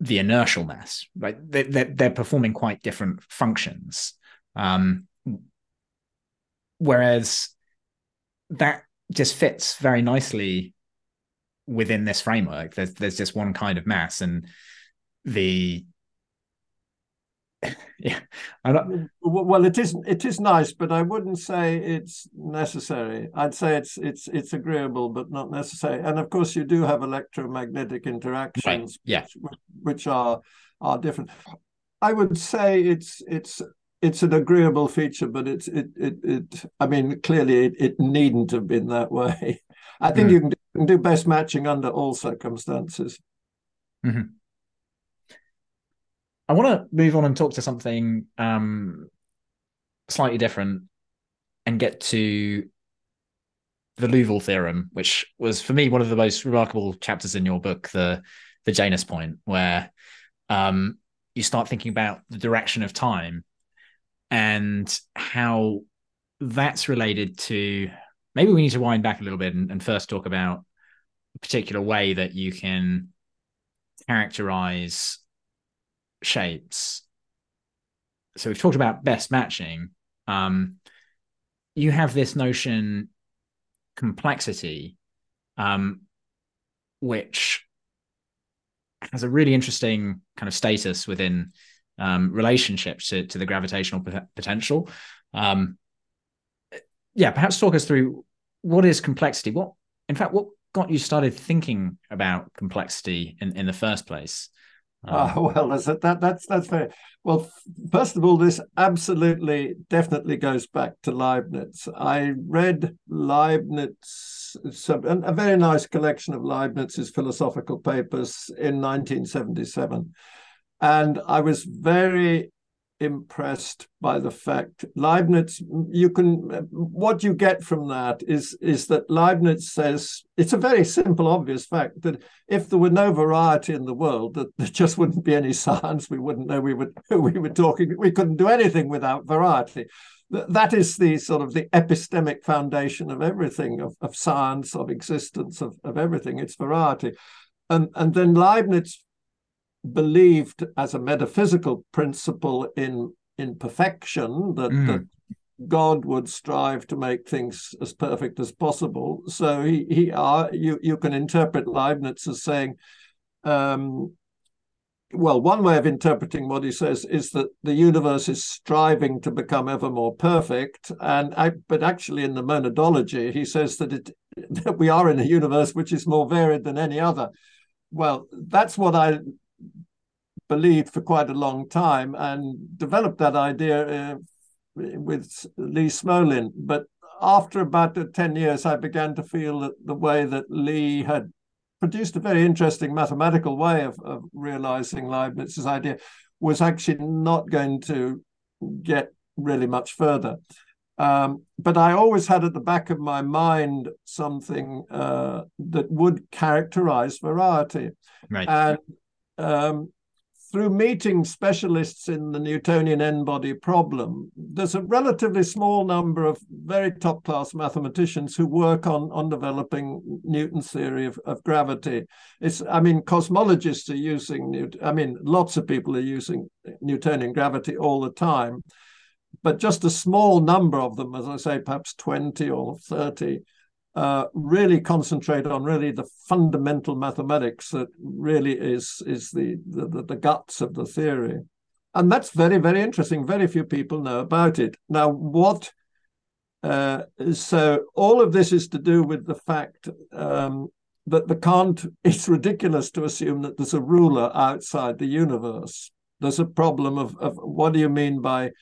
the inertial mass, right? They, they're, they're performing quite different functions. Um, whereas that just fits very nicely within this framework. There's there's just one kind of mass, and the yeah. Well it is it is nice but i wouldn't say it's necessary. I'd say it's it's it's agreeable but not necessary. And of course you do have electromagnetic interactions right. yeah. which, which are are different. I would say it's it's it's an agreeable feature but it's it it, it i mean clearly it, it needn't have been that way. (laughs) I think mm. you, can do, you, can do, best matching under all circumstances. Mm-hmm. I want to move on and talk to something um, slightly different and get to the Liouville theorem, which was for me one of the most remarkable chapters in your book, the the Janus point, where um, you start thinking about the direction of time and how that's related to. Maybe we need to wind back a little bit and, and first talk about a particular way that you can characterize shapes. So we've talked about best matching. Um, you have this notion complexity, um, which has a really interesting kind of status within um, relationships to, to the gravitational potential. Um, yeah, perhaps talk us through what is complexity. What, in fact, what got you started thinking about complexity in, in the first place? Oh, well, that's that that's that's very well. First of all, this absolutely definitely goes back to Leibniz. I read Leibniz, a very nice collection of Leibniz's philosophical papers in 1977, and I was very impressed by the fact Leibniz you can what you get from that is is that Leibniz says it's a very simple obvious fact that if there were no variety in the world that there just wouldn't be any science. We wouldn't know we would (laughs) we were talking we couldn't do anything without variety. That is the sort of the epistemic foundation of everything of, of science of existence of, of everything. It's variety. And and then Leibniz believed as a metaphysical principle in in perfection that, mm. that God would strive to make things as perfect as possible. So he he are you you can interpret Leibniz as saying, um, well, one way of interpreting what he says is that the universe is striving to become ever more perfect, and I, but actually in the monadology he says that it (laughs) that we are in a universe which is more varied than any other. Well, that's what I believed for quite a long time and developed that idea uh, with Lee Smolin. But after about 10 years, I began to feel that the way that Lee had produced a very interesting mathematical way of, of realizing Leibniz's idea was actually not going to get really much further. Um, but I always had at the back of my mind something uh, that would characterize variety. Right. And um, through meeting specialists in the Newtonian n-body problem, there's a relatively small number of very top-class mathematicians who work on, on developing Newton's theory of, of gravity. It's, I mean, cosmologists are using, Newt- I mean, lots of people are using Newtonian gravity all the time, but just a small number of them, as I say, perhaps 20 or 30, uh, really concentrate on really the fundamental mathematics that really is is the, the the guts of the theory, and that's very very interesting. Very few people know about it now. What uh, so all of this is to do with the fact um, that the Kant. (laughs) It's ridiculous to assume that there's a ruler outside the universe. There's a problem of, of what do you mean by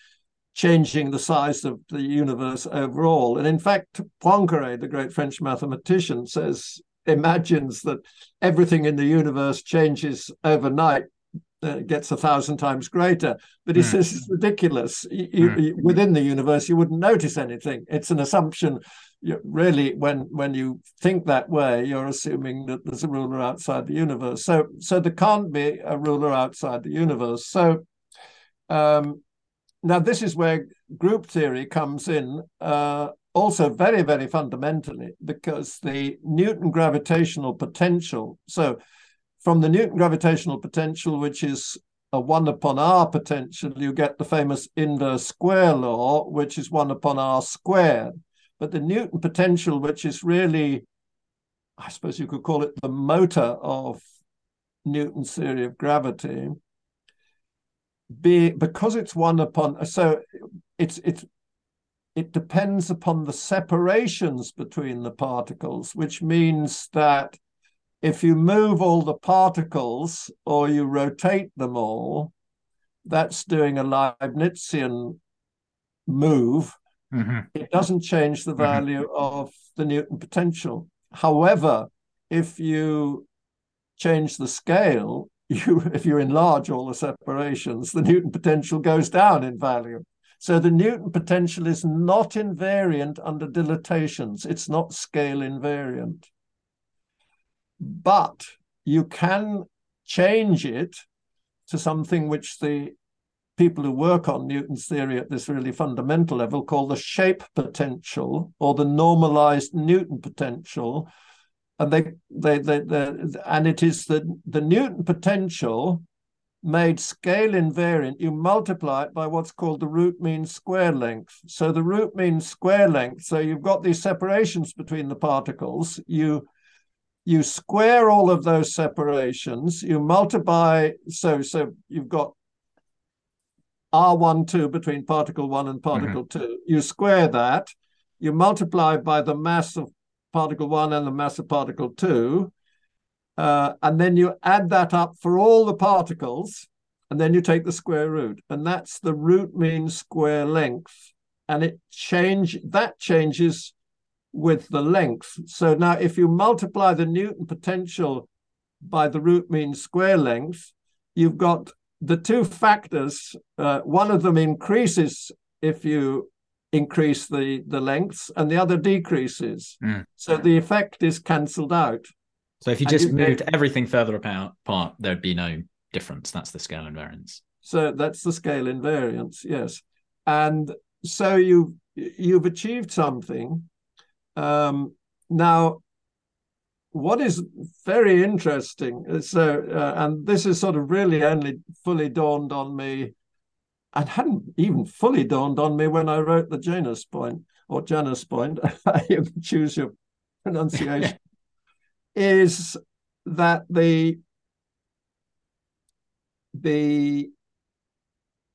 changing the size of the universe overall. And in fact, Poincaré, the great French mathematician, says imagines that everything in the universe changes overnight uh, gets a thousand times greater. But he mm. says it's ridiculous. You, mm. you, within the universe, you wouldn't notice anything. It's an assumption. You, really, when when you think that way, you're assuming that there's a ruler outside the universe. So so there can't be a ruler outside the universe. So um, now, this is where group theory comes in, uh, also very, very fundamentally, because the Newton gravitational potential. So, from the Newton gravitational potential, which is a one upon r potential, you get the famous inverse square law, which is one upon r squared. But the Newton potential, which is really, I suppose you could call it the motor of Newton's theory of gravity, be because it's one upon so it's it's it depends upon the separations between the particles, which means that if you move all the particles or you rotate them all, that's doing a Leibnizian move. Mm-hmm. It doesn't change the mm-hmm. value mm-hmm. of the Newton potential. However, if you change the scale, you if you enlarge all the separations, the Newton potential goes down in value. So the Newton potential is not invariant under dilatations. It's not scale invariant. But you can change it to something which the people who work on Newton's theory at this really fundamental level call the shape potential or the normalized Newton potential, and they, they, they, they, and it is the, the Newton potential made scale invariant. You multiply it by what's called the root mean square length. So the root mean square length. So you've got these separations between the particles. You you square all of those separations. You multiply. So so you've got R1, 2 between particle 1 and particle mm-hmm. 2. You square that. You multiply by the mass of particle one and the mass of particle two. Uh, and then you add that up for all the particles, and then you take the square root, and that's the root mean square length. And it change that changes with the length. So now if you multiply the Newton potential by the root mean square length, you've got the two factors, uh, one of them increases if you increase the, the lengths and the other decreases. Mm. So the effect is cancelled out. So if you just you moved get- everything further apart, there'd be no difference. That's the scale invariance. So that's the scale invariance, yes. And so you you've achieved something. Um, now, what is very interesting, so uh, and this is sort of really only fully dawned on me, and hadn't even fully dawned on me when I wrote the Janus point or Janus point. (laughs) choose your pronunciation. (laughs) is that the the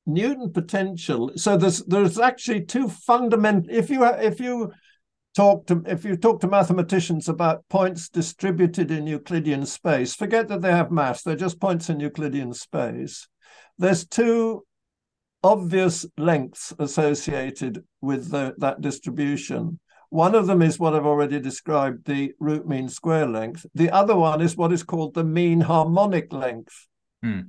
Newton potential. So there's there's actually two fundamental. If you if you talk to if you talk to mathematicians about points distributed in Euclidean space, forget that they have mass. They're just points in Euclidean space. There's two obvious lengths associated with the, that distribution. One of them is what I've already described, the root mean square length. The other one is what is called the mean harmonic length. Hmm.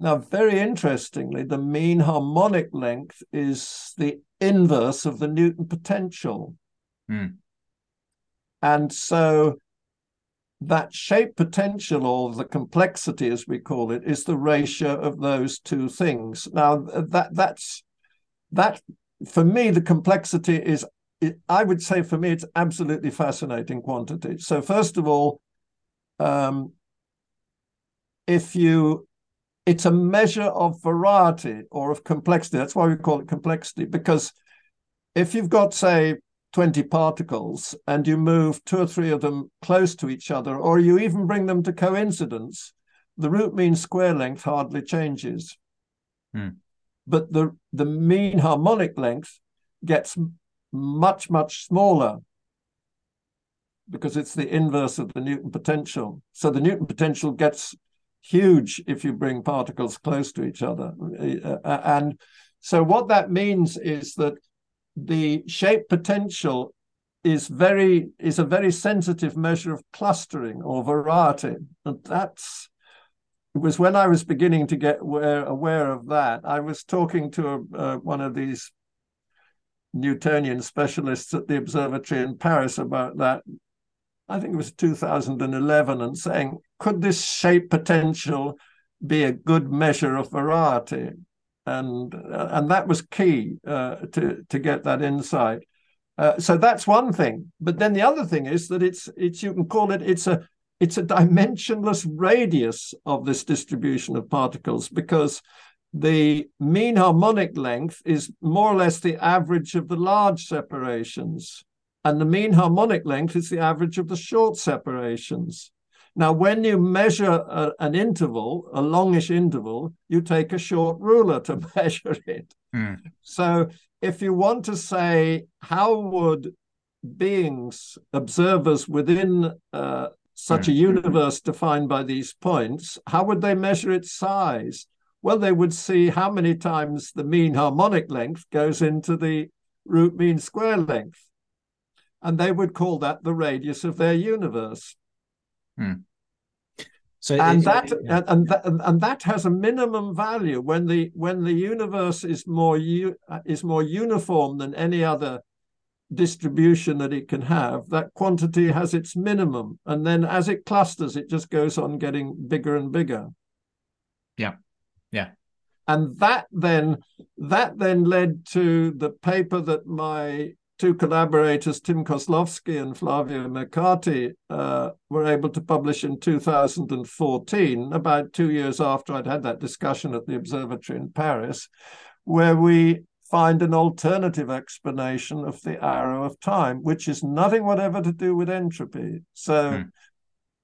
Now, very interestingly, the mean harmonic length is the inverse of the Newton potential. Hmm. And so that shape potential, or the complexity as we call it, is the ratio of those two things. Now, that that's that for me, the complexity is I would say for me, it's absolutely fascinating quantity. So, first of all, um, if you, it's a measure of variety or of complexity. That's why we call it complexity, because if you've got, say, 20 particles and you move two or three of them close to each other, or you even bring them to coincidence, the root mean square length hardly changes. Hmm. But the, the mean harmonic length gets much, much smaller because it's the inverse of the Newton potential. So the Newton potential gets huge if you bring particles close to each other. And so what that means is that the shape potential is very is a very sensitive measure of clustering or variety. And that's it was when I was beginning to get aware, aware of that. I was talking to a, uh, one of these Newtonian specialists at the observatory in Paris about that. I think it was 2011, and saying, could this shape potential be a good measure of variety? And and that was key uh, to to get that insight. Uh, so that's one thing. But then the other thing is that it's it's you can call it it's a it's a dimensionless radius of this distribution of particles because the mean harmonic length is more or less the average of the large separations, and the mean harmonic length is the average of the short separations. Now, when you measure a, an interval, a longish interval, you take a short ruler to (laughs) measure it. Hmm. So, if you want to say how would beings, observers within uh, such a universe defined by these points, how would they measure its size? Well, they would see how many times the mean harmonic length goes into the root mean square length. And they would call that the radius of their universe. Hmm. So and it- that yeah. and, and that and that has a minimum value when the when the universe is more u, uh, is more uniform than any other distribution that it can have that quantity has its minimum and then as it clusters it just goes on getting bigger and bigger Yeah. Yeah. and that then that then led to the paper that my two collaborators tim Koslowski and flavio mercati uh, were able to publish in 2014 about two years after i'd had that discussion at the observatory in paris where we find an alternative explanation of the arrow of time, which is nothing whatever to do with entropy. So, Hmm.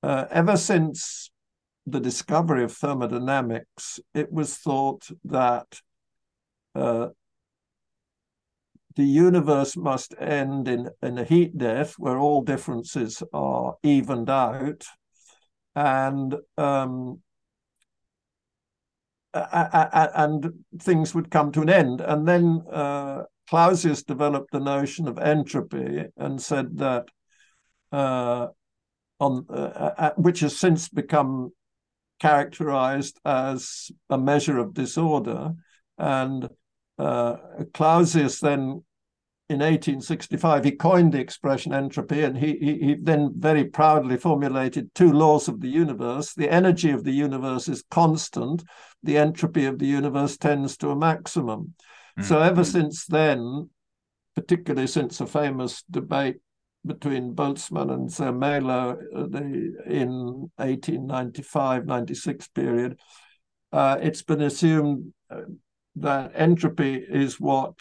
uh, ever since the discovery of thermodynamics, it was thought that uh, the universe must end in, in a heat death where all differences are evened out. And um, and things would come to an end. And then uh, Clausius developed the notion of entropy and said that, uh, on uh, which has since become characterized as a measure of disorder. And uh, Clausius then in 1865, he coined the expression entropy, and he, he, he, then very proudly formulated two laws of the universe. The energy of the universe is constant, the entropy of the universe tends to a maximum. Mm. So, ever since then, particularly since a famous debate between Boltzmann and Zermelo uh, in 1895 96 period, uh, it's been assumed uh, that entropy is what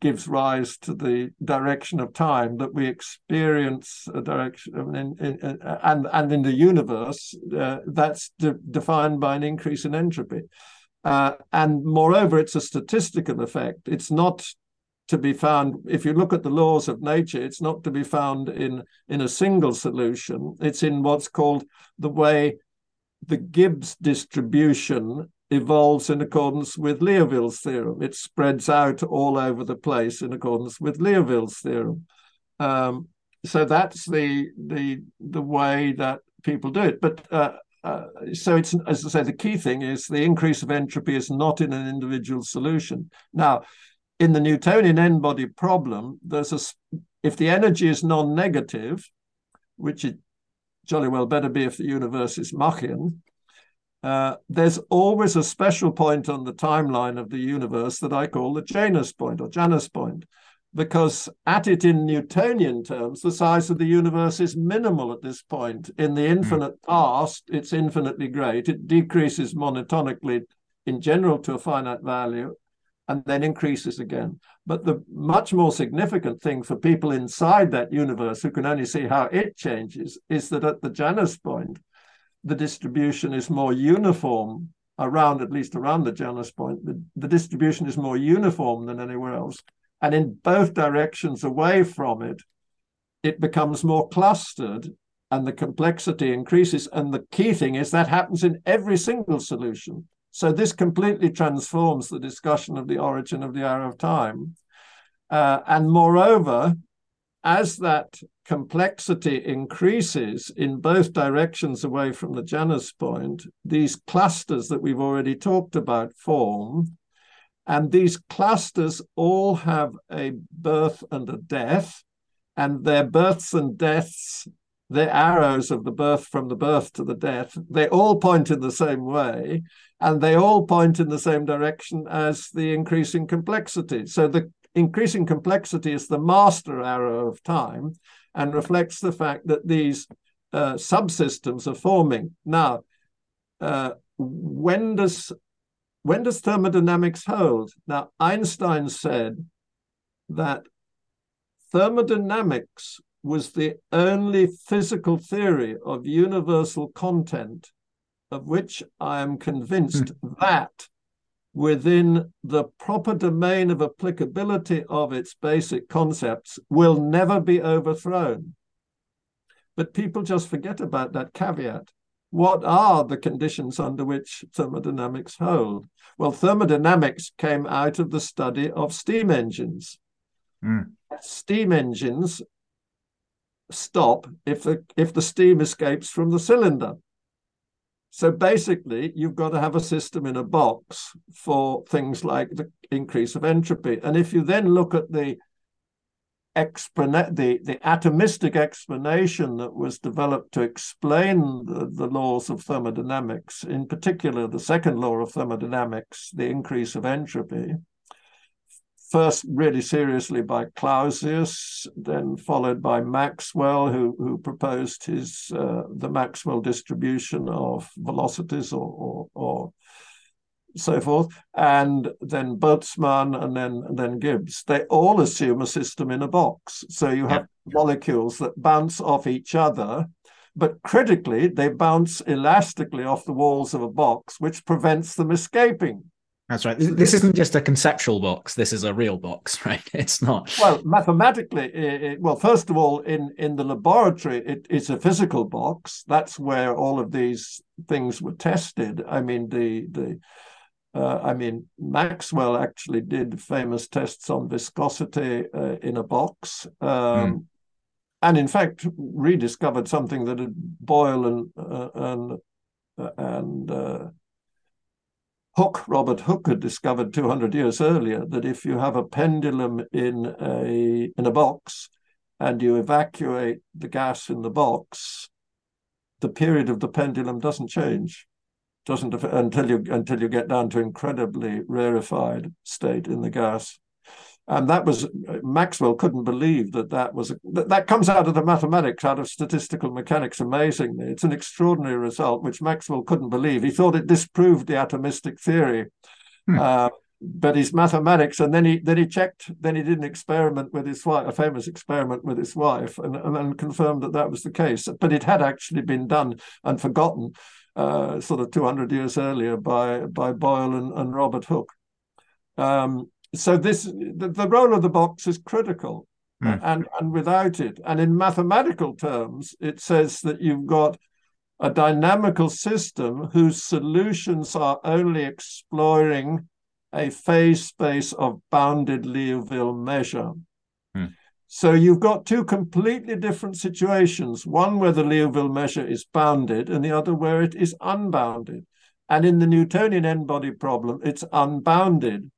gives rise to the direction of time that we experience a direction in, in, in, and and in the universe uh, that's de- defined by an increase in entropy. Uh, and moreover it's a statistical effect. It's not to be found if you look at the laws of nature it's not to be found in in a single solution. It's in what's called the way the gibbs distribution evolves in accordance with Liouville's theorem. It spreads out all over the place in accordance with Liouville's theorem. Um, so that's the the the way that people do it. But uh, uh, so it's as I say, the key thing is the increase of entropy is not in an individual solution. Now, in the Newtonian n-body problem, there's a if the energy is non-negative, which it jolly well better be if the universe is Machian, uh, there's always a special point on the timeline of the universe that I call the Janus point or Janus point, because at it in Newtonian terms, the size of the universe is minimal at this point. In the hmm. infinite past, it's infinitely great. It decreases monotonically in general to a finite value and then increases again. But the much more significant thing for people inside that universe who can only see how it changes is that at the Janus point, the distribution is more uniform around, at least around the Janus point, the, the distribution is more uniform than anywhere else. And in both directions away from it, it becomes more clustered and the complexity increases. And the key thing is that happens in every single solution. So this completely transforms the discussion of the origin of the arrow of time. Uh, and moreover, as that complexity increases in both directions away from the Janus point, these clusters that we've already talked about form. And these clusters all have a birth and a death, and their births and deaths, their arrows of the birth from the birth to the death, they all point in the same way, and they all point in the same direction as the increasing complexity. So the increasing complexity is the master arrow of time and reflects the fact that these uh, subsystems are forming. Now, uh, when does when does thermodynamics hold? Now, Einstein said that thermodynamics was the only physical theory of universal content of which I am convinced mm. that within the proper domain of applicability of its basic concepts will never be overthrown. But people just forget about that caveat. What are the conditions under which thermodynamics hold? Well, thermodynamics came out of the study of steam engines. Mm. Steam engines stop if the if the steam escapes from the cylinder. So basically, you've got to have a system in a box for things like the increase of entropy. And if you then look at the the, the atomistic explanation that was developed to explain the, the laws of thermodynamics, in particular the second law of thermodynamics, the increase of entropy, first really seriously by Clausius, then followed by Maxwell, who, who proposed his uh, the Maxwell distribution of velocities or, or, or, so forth, and then Boltzmann and then and then Gibbs. They all assume a system in a box. So you have yeah. molecules that bounce off each other. But critically, they bounce elastically off the walls of a box, which prevents them escaping. That's right. This isn't just a conceptual box. This is a real box, (laughs) right? It's not. Well, mathematically, it, well, first of all, in in the laboratory, it, it's a physical box. That's where all of these things were tested. I mean, the the. Uh, I mean, Maxwell actually did famous tests on viscosity uh, in a box, um, mm. and in fact rediscovered something that had Boyle and uh, and uh, and Hooke, Robert Hooke had discovered 200 years earlier that if you have a pendulum in a in a box and you evacuate the gas in the box, the period of the pendulum doesn't change, doesn't until you until you get down to incredibly rarefied state in the gas and that was Maxwell couldn't believe that that was that, that comes out of the mathematics, out of statistical mechanics. Amazingly, it's an extraordinary result which Maxwell couldn't believe. He thought it disproved the atomistic theory. Hmm. Uh, but his mathematics, and then he then he checked. Then he did an experiment with his wife, a famous experiment with his wife, and, and, and confirmed that that was the case. But it had actually been done and forgotten, uh, sort of two hundred years earlier by by Boyle and, and Robert Hooke. Um, so this the, the, role of the box is critical mm. and and without it and in mathematical terms it says that you've got a dynamical system whose solutions are only exploring a phase space of bounded Liouville measure. Mm. So you've got two completely different situations, one where the Liouville measure is bounded and the other where it is unbounded. And in the Newtonian n-body problem, it's unbounded.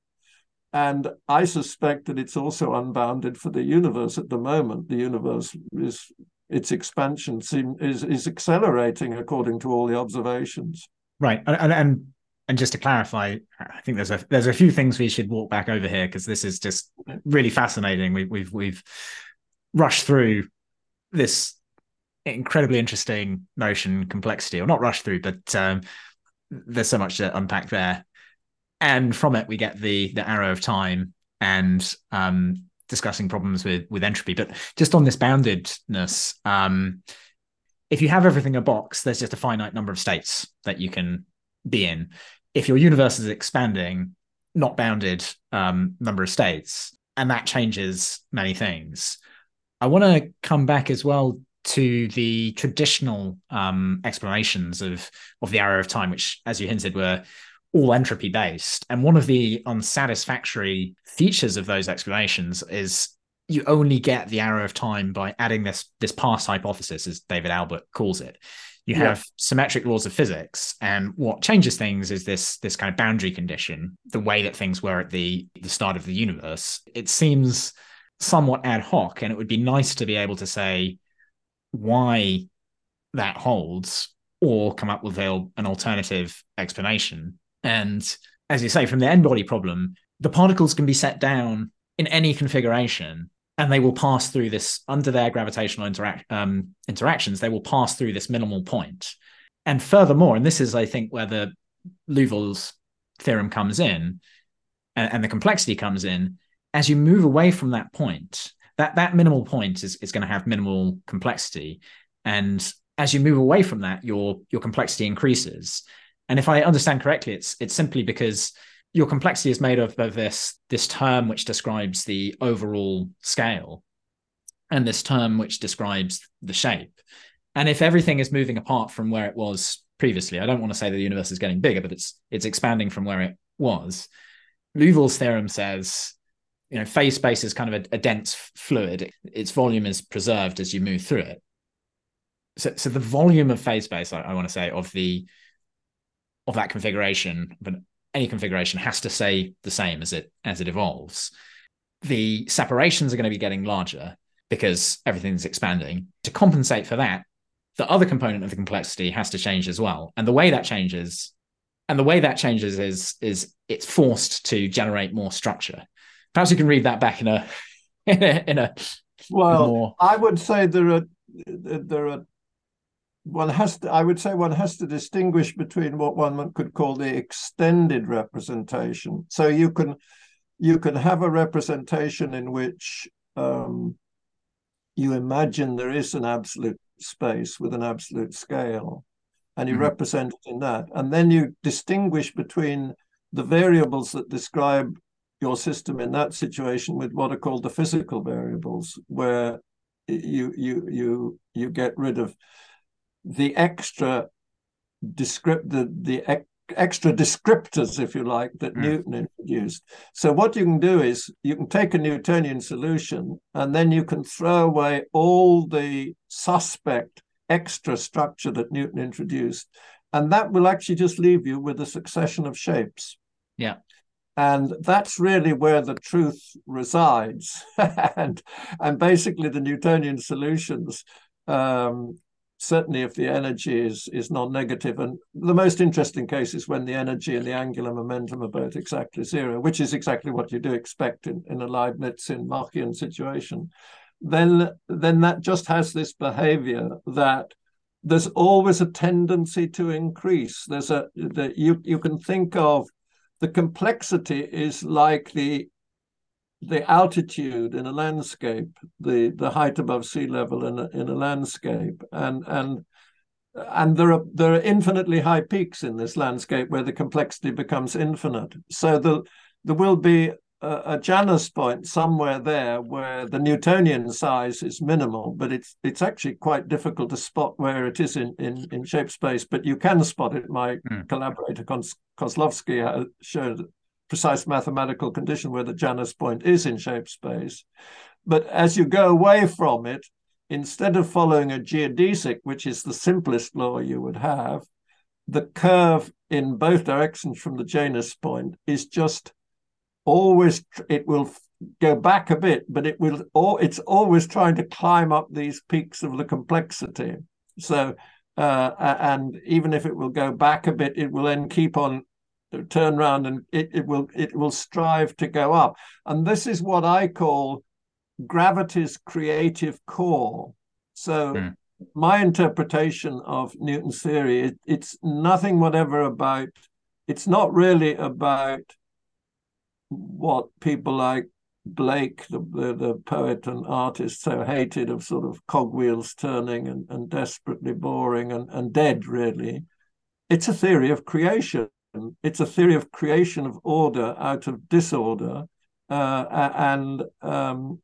And I suspect that it's also unbounded for the universe at the moment. The universe is its expansion seem, is is accelerating according to all the observations. Right, and and and just to clarify, I think there's a there's a few things we should walk back over here because this is just really fascinating. We, we've we've rushed through this incredibly interesting notion complexity, or not rushed through, but um, there's so much to unpack there and from it we get the the arrow of time and um, discussing problems with with entropy. But just on this boundedness, um, if you have everything in a box, there's just a finite number of states that you can be in. If your universe is expanding, not bounded um, number of states, and that changes many things. I want to come back as well to the traditional um, explanations of of the arrow of time, which, as you hinted, were all entropy based. And one of the unsatisfactory features of those explanations is you only get the arrow of time by adding this this past hypothesis, as David Albert calls it. You have yeah. symmetric laws of physics, and what changes things is this this kind of boundary condition, the way that things were at the the start of the universe. It seems somewhat ad hoc, and it would be nice to be able to say why that holds, or come up with an alternative explanation and as you say, from the n body problem, the particles can be set down in any configuration and they will pass through this under their gravitational interac- um, interactions, they will pass through this minimal point. And furthermore, and this is, I think, where the Liouville's theorem comes in and, and the complexity comes in, as you move away from that point, that, that minimal point is, is going to have minimal complexity. And as you move away from that, your, your complexity increases. And if I understand correctly, it's it's simply because your complexity is made of, of this this term which describes the overall scale, and this term which describes the shape. And if everything is moving apart from where it was previously, I don't want to say that the universe is getting bigger, but it's it's expanding from where it was. Liouville's theorem says, you know, phase space is kind of a, a dense fluid. Its volume is preserved as you move through it. So, so the volume of phase space, I, I want to say, of the of that configuration, but any configuration has to stay the same as it as it evolves. The separations are going to be getting larger because everything's expanding. To compensate for that, the other component of the complexity has to change as well. And the way that changes, and the way that changes is is it's forced to generate more structure. Perhaps you can read that back in a (laughs) in a, in a well, more... I would say there are there are one has to, I would say one has to distinguish between what one could call the extended representation. So you can you can have a representation in which um, you imagine there is an absolute space with an absolute scale, and you mm-hmm. represent it in that, and then you distinguish between the variables that describe your system in that situation with what are called the physical variables, where you you you you get rid of the extra descript the, the extra descriptors, if you like, that mm. Newton introduced. So what you can do is you can take a Newtonian solution and then you can throw away all the suspect extra structure that Newton introduced. and that will actually just leave you with a succession of shapes. Yeah. And that's really where the truth resides. (laughs) and, and basically, the Newtonian solutions, um, certainly if the energy is, is non negative, and the most interesting case is when the energy and the angular momentum are both exactly zero, which is exactly what you do expect in, in a Leibnizian Machian situation. Then, then that just has this behavior that there's always a tendency to increase. There's a that you you can think of the complexity is like the the altitude in a landscape, the the height above sea level in a, in a landscape, and and and there are there are infinitely high peaks in this landscape where the complexity becomes infinite. So the there will be a, Janus point somewhere there where the Newtonian size is minimal, but it's it's actually quite difficult to spot where it is in in, in shape space. But you can spot it. My mm. collaborator Koslowski showed precise mathematical condition where the Janus point is in shape space. But as you go away from it, instead of following a geodesic, which is the simplest law you would have, the curve in both directions from the Janus point is just always it will go back a bit, but it will or it's always trying to climb up these peaks of the complexity. So uh, and even if it will go back a bit, it will then keep on turn around and it, it will it will strive to go up. And this is what I call gravity's creative core. So mm. my interpretation of Newton's theory, it, it's nothing whatever about. It's not really about what people like Blake, the, the, the, poet and artist, so hated of sort of cogwheels turning and, and desperately boring and, and dead, really. It's a theory of creation. It's a theory of creation of order out of disorder. Uh, and um,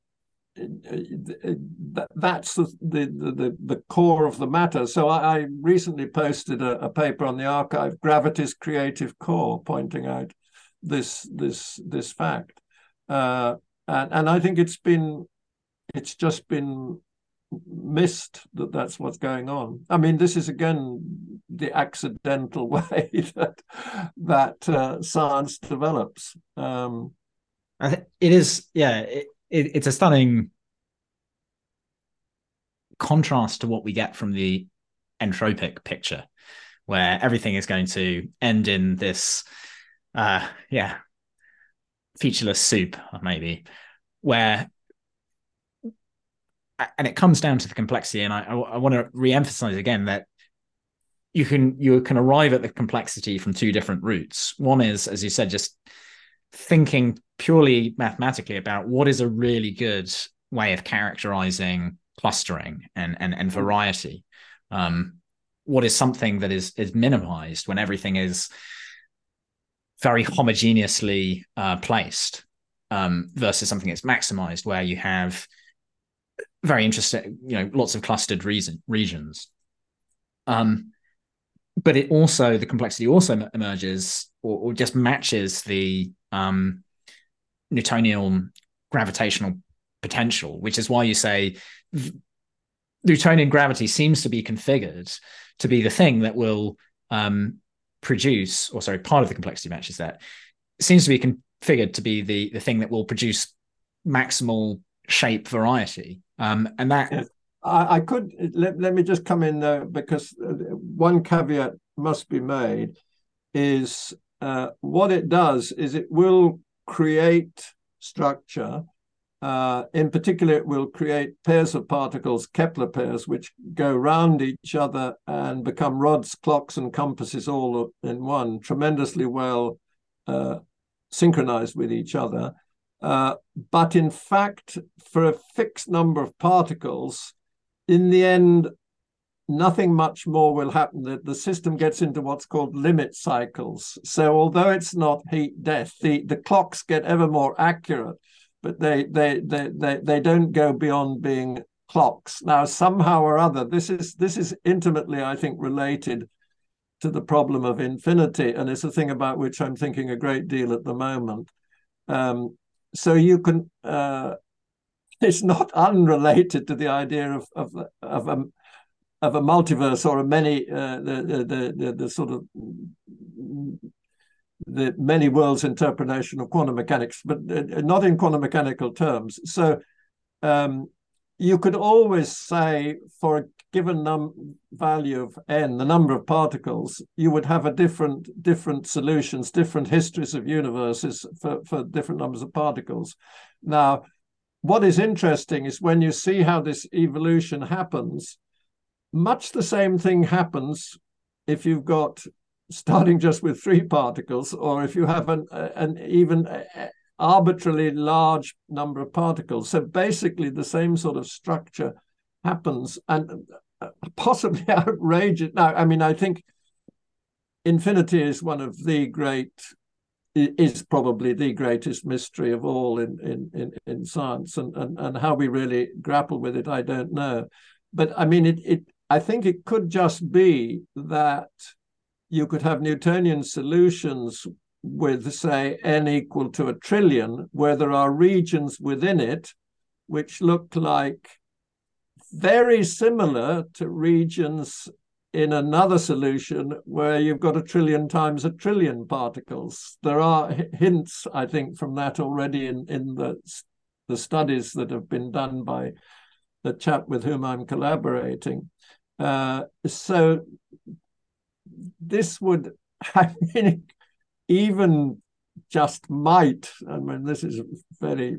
that's the, the, the, core of the matter. So I, I recently posted a, a paper on the arXiv, Gravity's Creative Core, pointing out this this this fact, uh, and and I think it's been it's just been missed that that's what's going on. I mean, this is again the accidental (laughs) way that that uh, science develops. Um, it is, yeah, it, it, it's a stunning contrast to what we get from the entropic picture, where everything is going to end in this uh, yeah, featureless soup, maybe, where and it comes down to the complexity. And I, I, I want to re-emphasize again that you can you can arrive at the complexity from two different routes. One is, as you said, just thinking purely mathematically about what is a really good way of characterizing clustering and and, and variety. Um, what is something that is is minimized when everything is very homogeneously uh, placed um, versus something that's maximized where you have very interesting, you know, lots of clustered reason, regions. Um, but it also the complexity also emerges or, or just matches the um, Newtonian gravitational potential, which is why you say Newtonian gravity seems to be configured to be the thing that will um, produce, or sorry, part of the complexity matches that seems to be configured to be the the thing that will produce maximal shape variety. Um, and that yes. I, I, could let, let me just come in there because uh, one caveat must be made is uh, what it does is it will create structure uh, in particular, it will create pairs of particles, Kepler pairs, which go round each other and become rods, clocks, and compasses all in one, tremendously well uh, synchronized with each other. Uh, but in fact, for a fixed number of particles, in the end, nothing much more will happen. The, the system gets into what's called limit cycles. So although it's not heat death, the, the clocks get ever more accurate but they they they they, they don't go beyond being clocks. Now, somehow or other, this is this is intimately, I think, related to the problem of infinity, and it's a thing about which I'm thinking a great deal at the moment. Um, so you can. Uh, (laughs) it's not unrelated to the idea of of, of a, of a multiverse or a many uh, the, the, the the sort of the many worlds interpretation of quantum mechanics, but uh, not in quantum mechanical terms. So um, you could always say for given num- value of n, the number of particles, you would have a different different solutions, different histories of universes for, for different numbers of particles. Now, what is interesting is when you see how this evolution happens, much the same thing happens if you've got starting just with three particles, or if you have an, an even arbitrarily large number of particles. So basically, the same sort of structure happens, and uh, possibly (laughs) outrageous. Now, I mean, I think infinity is one of the great is probably the greatest mystery of all in in in, in science and, and and how we really grapple with it i don't know but i mean it it i think it could just be that you could have newtonian solutions with say n equal to a trillion where there are regions within it which look like very similar to regions in another solution where you've got a trillion times a trillion particles. There are hints, I think, from that already in, in the, the studies that have been done by the chap with whom I'm collaborating. Uh, so this would, (laughs) I mean, even just might, I mean, this is very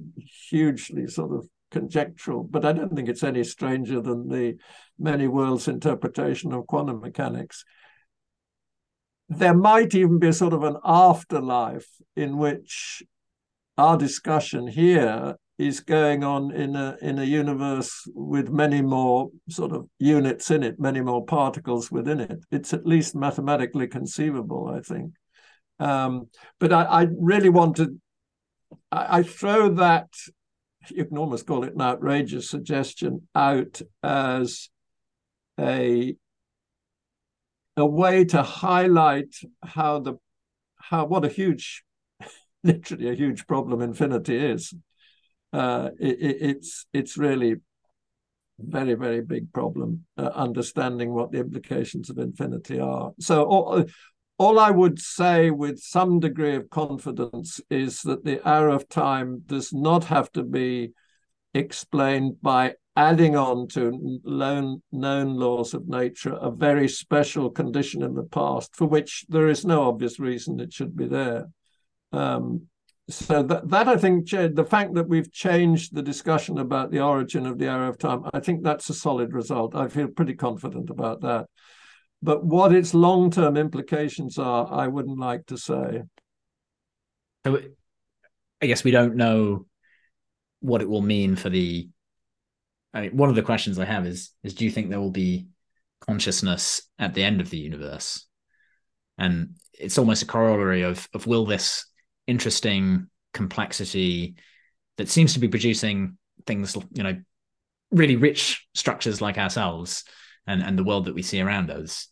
hugely sort of conjectural, but I don't think it's any stranger than the many worlds interpretation of quantum mechanics. There might even be a sort of an afterlife in which our discussion here is going on in a in a universe with many more sort of units in it, many more particles within it. It's at least mathematically conceivable, I think. Um, but I, I, really want to. I, I throw that you can almost call it an outrageous suggestion out as a a way to highlight how the how what a huge (laughs) literally a huge problem infinity is. Uh, it, it's it's really very very big problem uh, understanding what the implications of infinity are. So all, all I would say with some degree of confidence is that the arrow of time does not have to be explained by adding on to known, known laws of nature a very special condition in the past for which there is no obvious reason it should be there. Um, so that, that I think the fact that we've changed the discussion about the origin of the arrow of time, I think that's a solid result. I feel pretty confident about that. But what its long term implications are, I wouldn't like to say. So I guess we don't know what it will mean for the. I mean, one of the questions I have is: is do you think there will be consciousness at the end of the universe? And it's almost a corollary of of will this interesting complexity that seems to be producing things, you know, really rich structures like ourselves and, and the world that we see around us,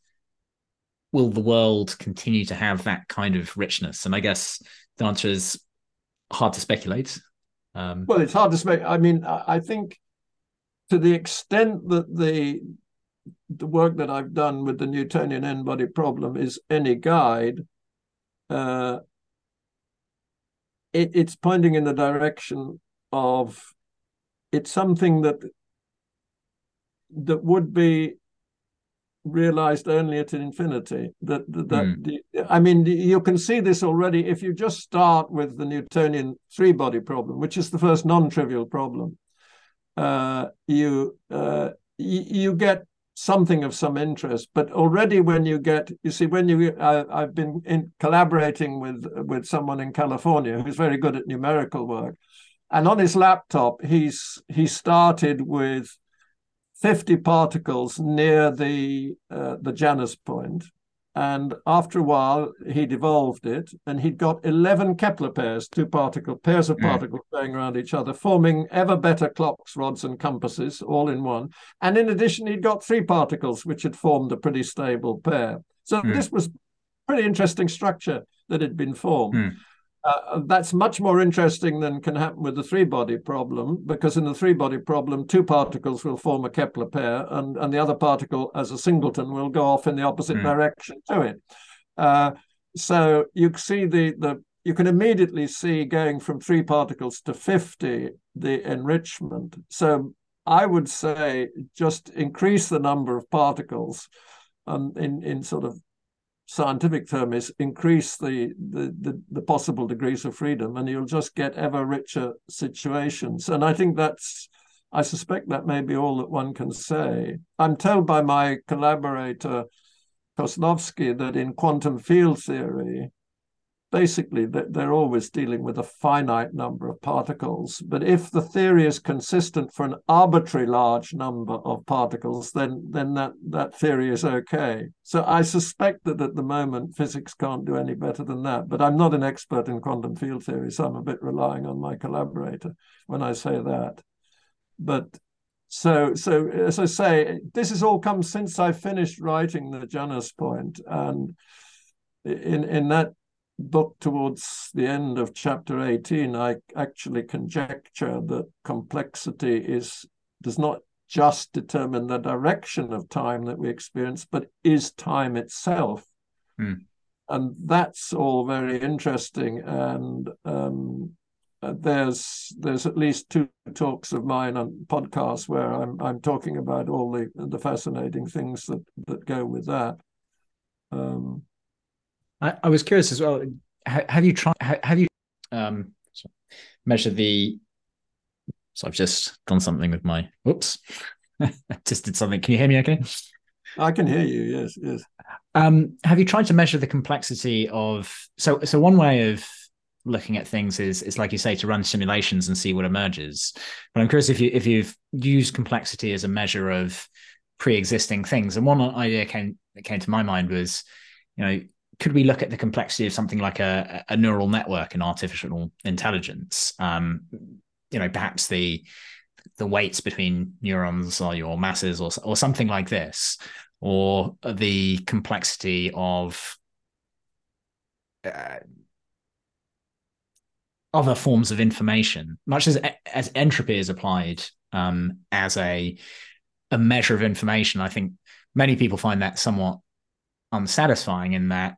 will the world continue to have that kind of richness? And I guess the answer is hard to speculate. Um, well, it's hard to speculate. I mean, I think to the extent that the the work that I've done with the Newtonian n-body problem is any guide, uh, it, it's pointing in the direction of it's something that that would be realized only at infinity. That that, mm. I mean, you can see this already if you just start with the Newtonian three-body problem, which is the first non-trivial problem. Uh, you uh, you get something of some interest, but already when you get, you see, when you, I, have been in collaborating with with someone in California who's very good at numerical work, and on his laptop, he's he started with 50 particles near the uh, the Janus point. And after a while, he devolved it, and he'd got 11 Kepler pairs, two particle pairs of hmm. particles mm. going around each other, forming ever better clocks, rods, and compasses all in one. And in addition, he'd got three particles, which had formed a pretty stable pair. So mm. this was pretty interesting structure that had been formed. Mm. Uh, that's much more interesting than can happen with the three body problem, because in the three body problem, two particles will form a Kepler pair, and, and the other particle, as a singleton, will go off in the opposite mm. direction to it. Uh, so you see the, the you can immediately see going from three particles to 50 the enrichment. So I would say just increase the number of particles um, in, in sort of scientific term is increase the, the, the, the, possible degrees of freedom and you'll just get ever richer situations. And I think that's, I suspect that may be all that one can say. I'm told by my collaborator, Koslowski, that in quantum field theory, basically they're always dealing with a finite number of particles. But if the theory is consistent for an arbitrary large number of particles, then then that, that theory is okay. So I suspect that at the moment physics can't do any better than that. But I'm not an expert in quantum field theory, so I'm a bit relying on my collaborator when I say that. But so so as I say, this has all come since I finished writing the Janus point and in in that book towards the end of chapter 18, I actually conjecture that complexity is does not just determine the direction of time that we experience, but is time itself. Hmm. And that's all very interesting. And um, uh, there's there's at least two talks of mine on podcasts where I'm I'm talking about all the the fascinating things that that go with that. Um, I, I was curious as well. Have you tried? Have you um, measured the? So I've just done something with my. Whoops, (laughs) just did something. Can you hear me? Okay. I can hear you. Yes, yes. Um, have you tried to measure the complexity of? So, so one way of looking at things is is like you say to run simulations and see what emerges. But I'm curious if you if you've used complexity as a measure of pre-existing things. And one idea came that came to my mind was, you know, could we look at the complexity of something like a, a neural network in artificial intelligence? Um, you know, perhaps the the weights between neurons or your masses or or something like this, or the complexity of uh, other forms of information, much as as entropy is applied um, as a a measure of information. I think many people find that somewhat unsatisfying in that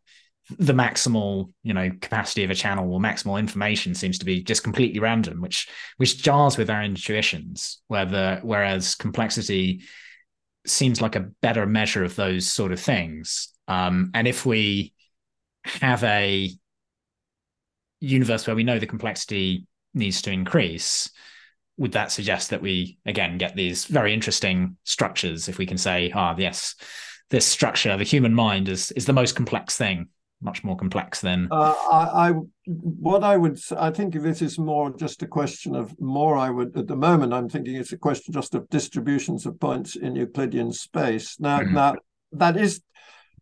the maximal you know capacity of a channel or maximal information seems to be just completely random which which jars with our intuitions where the whereas complexity seems like a better measure of those sort of things. Um, and if we have a universe where we know the complexity needs to increase would that suggest that we again get these very interesting structures if we can say ah yes this structure, the human mind, is is the most complex thing, much more complex than. Uh, I, I, what I would, I think this is more just a question of more. I would at the moment, I'm thinking it's a question just of distributions of points in Euclidean space. Now, mm-hmm. now that is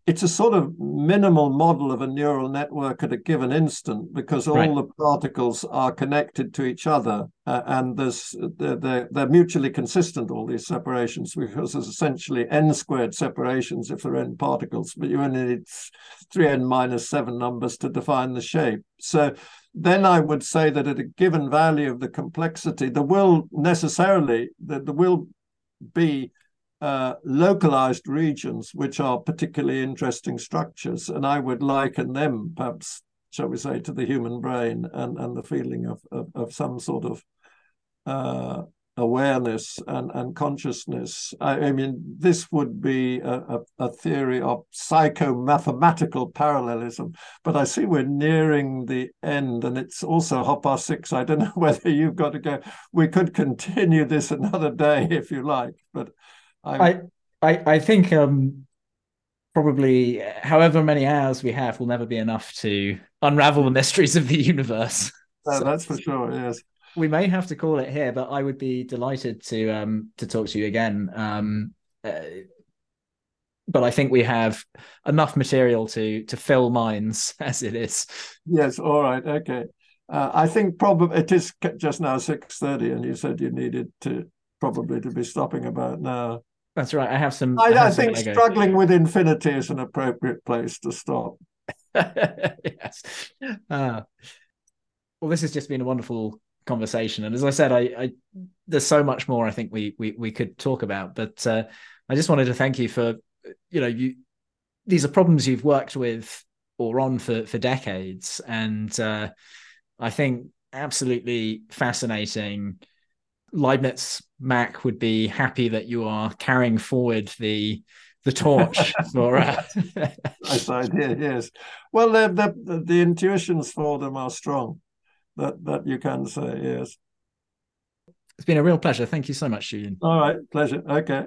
it's a sort of minimal model of a neural network at a given instant because all right. the particles are connected to each other uh, and there's they're, they're, they're, mutually consistent all these separations because there's essentially n squared separations if they're n particles but you only need 3n minus 7 numbers to define the shape so then i would say that at a given value of the complexity there will necessarily that there will be uh, localized regions, which are particularly interesting structures. And I would liken them, perhaps, shall we say, to the human brain and, and the feeling of, of, of some sort of uh, awareness and, and consciousness. I, I, mean, this would be a, a, a theory of psychomathematical parallelism, but I see we're nearing the end and it's also half past six. I don't (laughs) know whether you've got to go. We could continue this another day if you like, but I, I, I think um, probably however many hours we have will never be enough to unravel the mysteries of the universe. so that's for sure. Yes, we may have to call it here, but I would be delighted to um, to talk to you again. Um, uh, but I think we have enough material to to fill minds (laughs) as it is. Yes. All right. Okay. Uh, I think probably it is just now six thirty, and you said you needed to probably to be stopping about now. That's right. I have some. I, I, have I think struggling with infinity is an appropriate place to stop. (laughs) yes. Uh, well, this has just been a wonderful conversation, and as I said, I, I there's so much more I think we we we could talk about, but uh, I just wanted to thank you for you know you these are problems you've worked with or on for for decades, and uh, I think absolutely fascinating. Leibniz Mach would be happy that you are carrying forward the the torch for. Uh... (laughs) nice idea. Yes. Well, the, the the intuitions for them are strong. That that you can say. Yes. It's been a real pleasure. Thank you so much, Julian. All right, pleasure. Okay.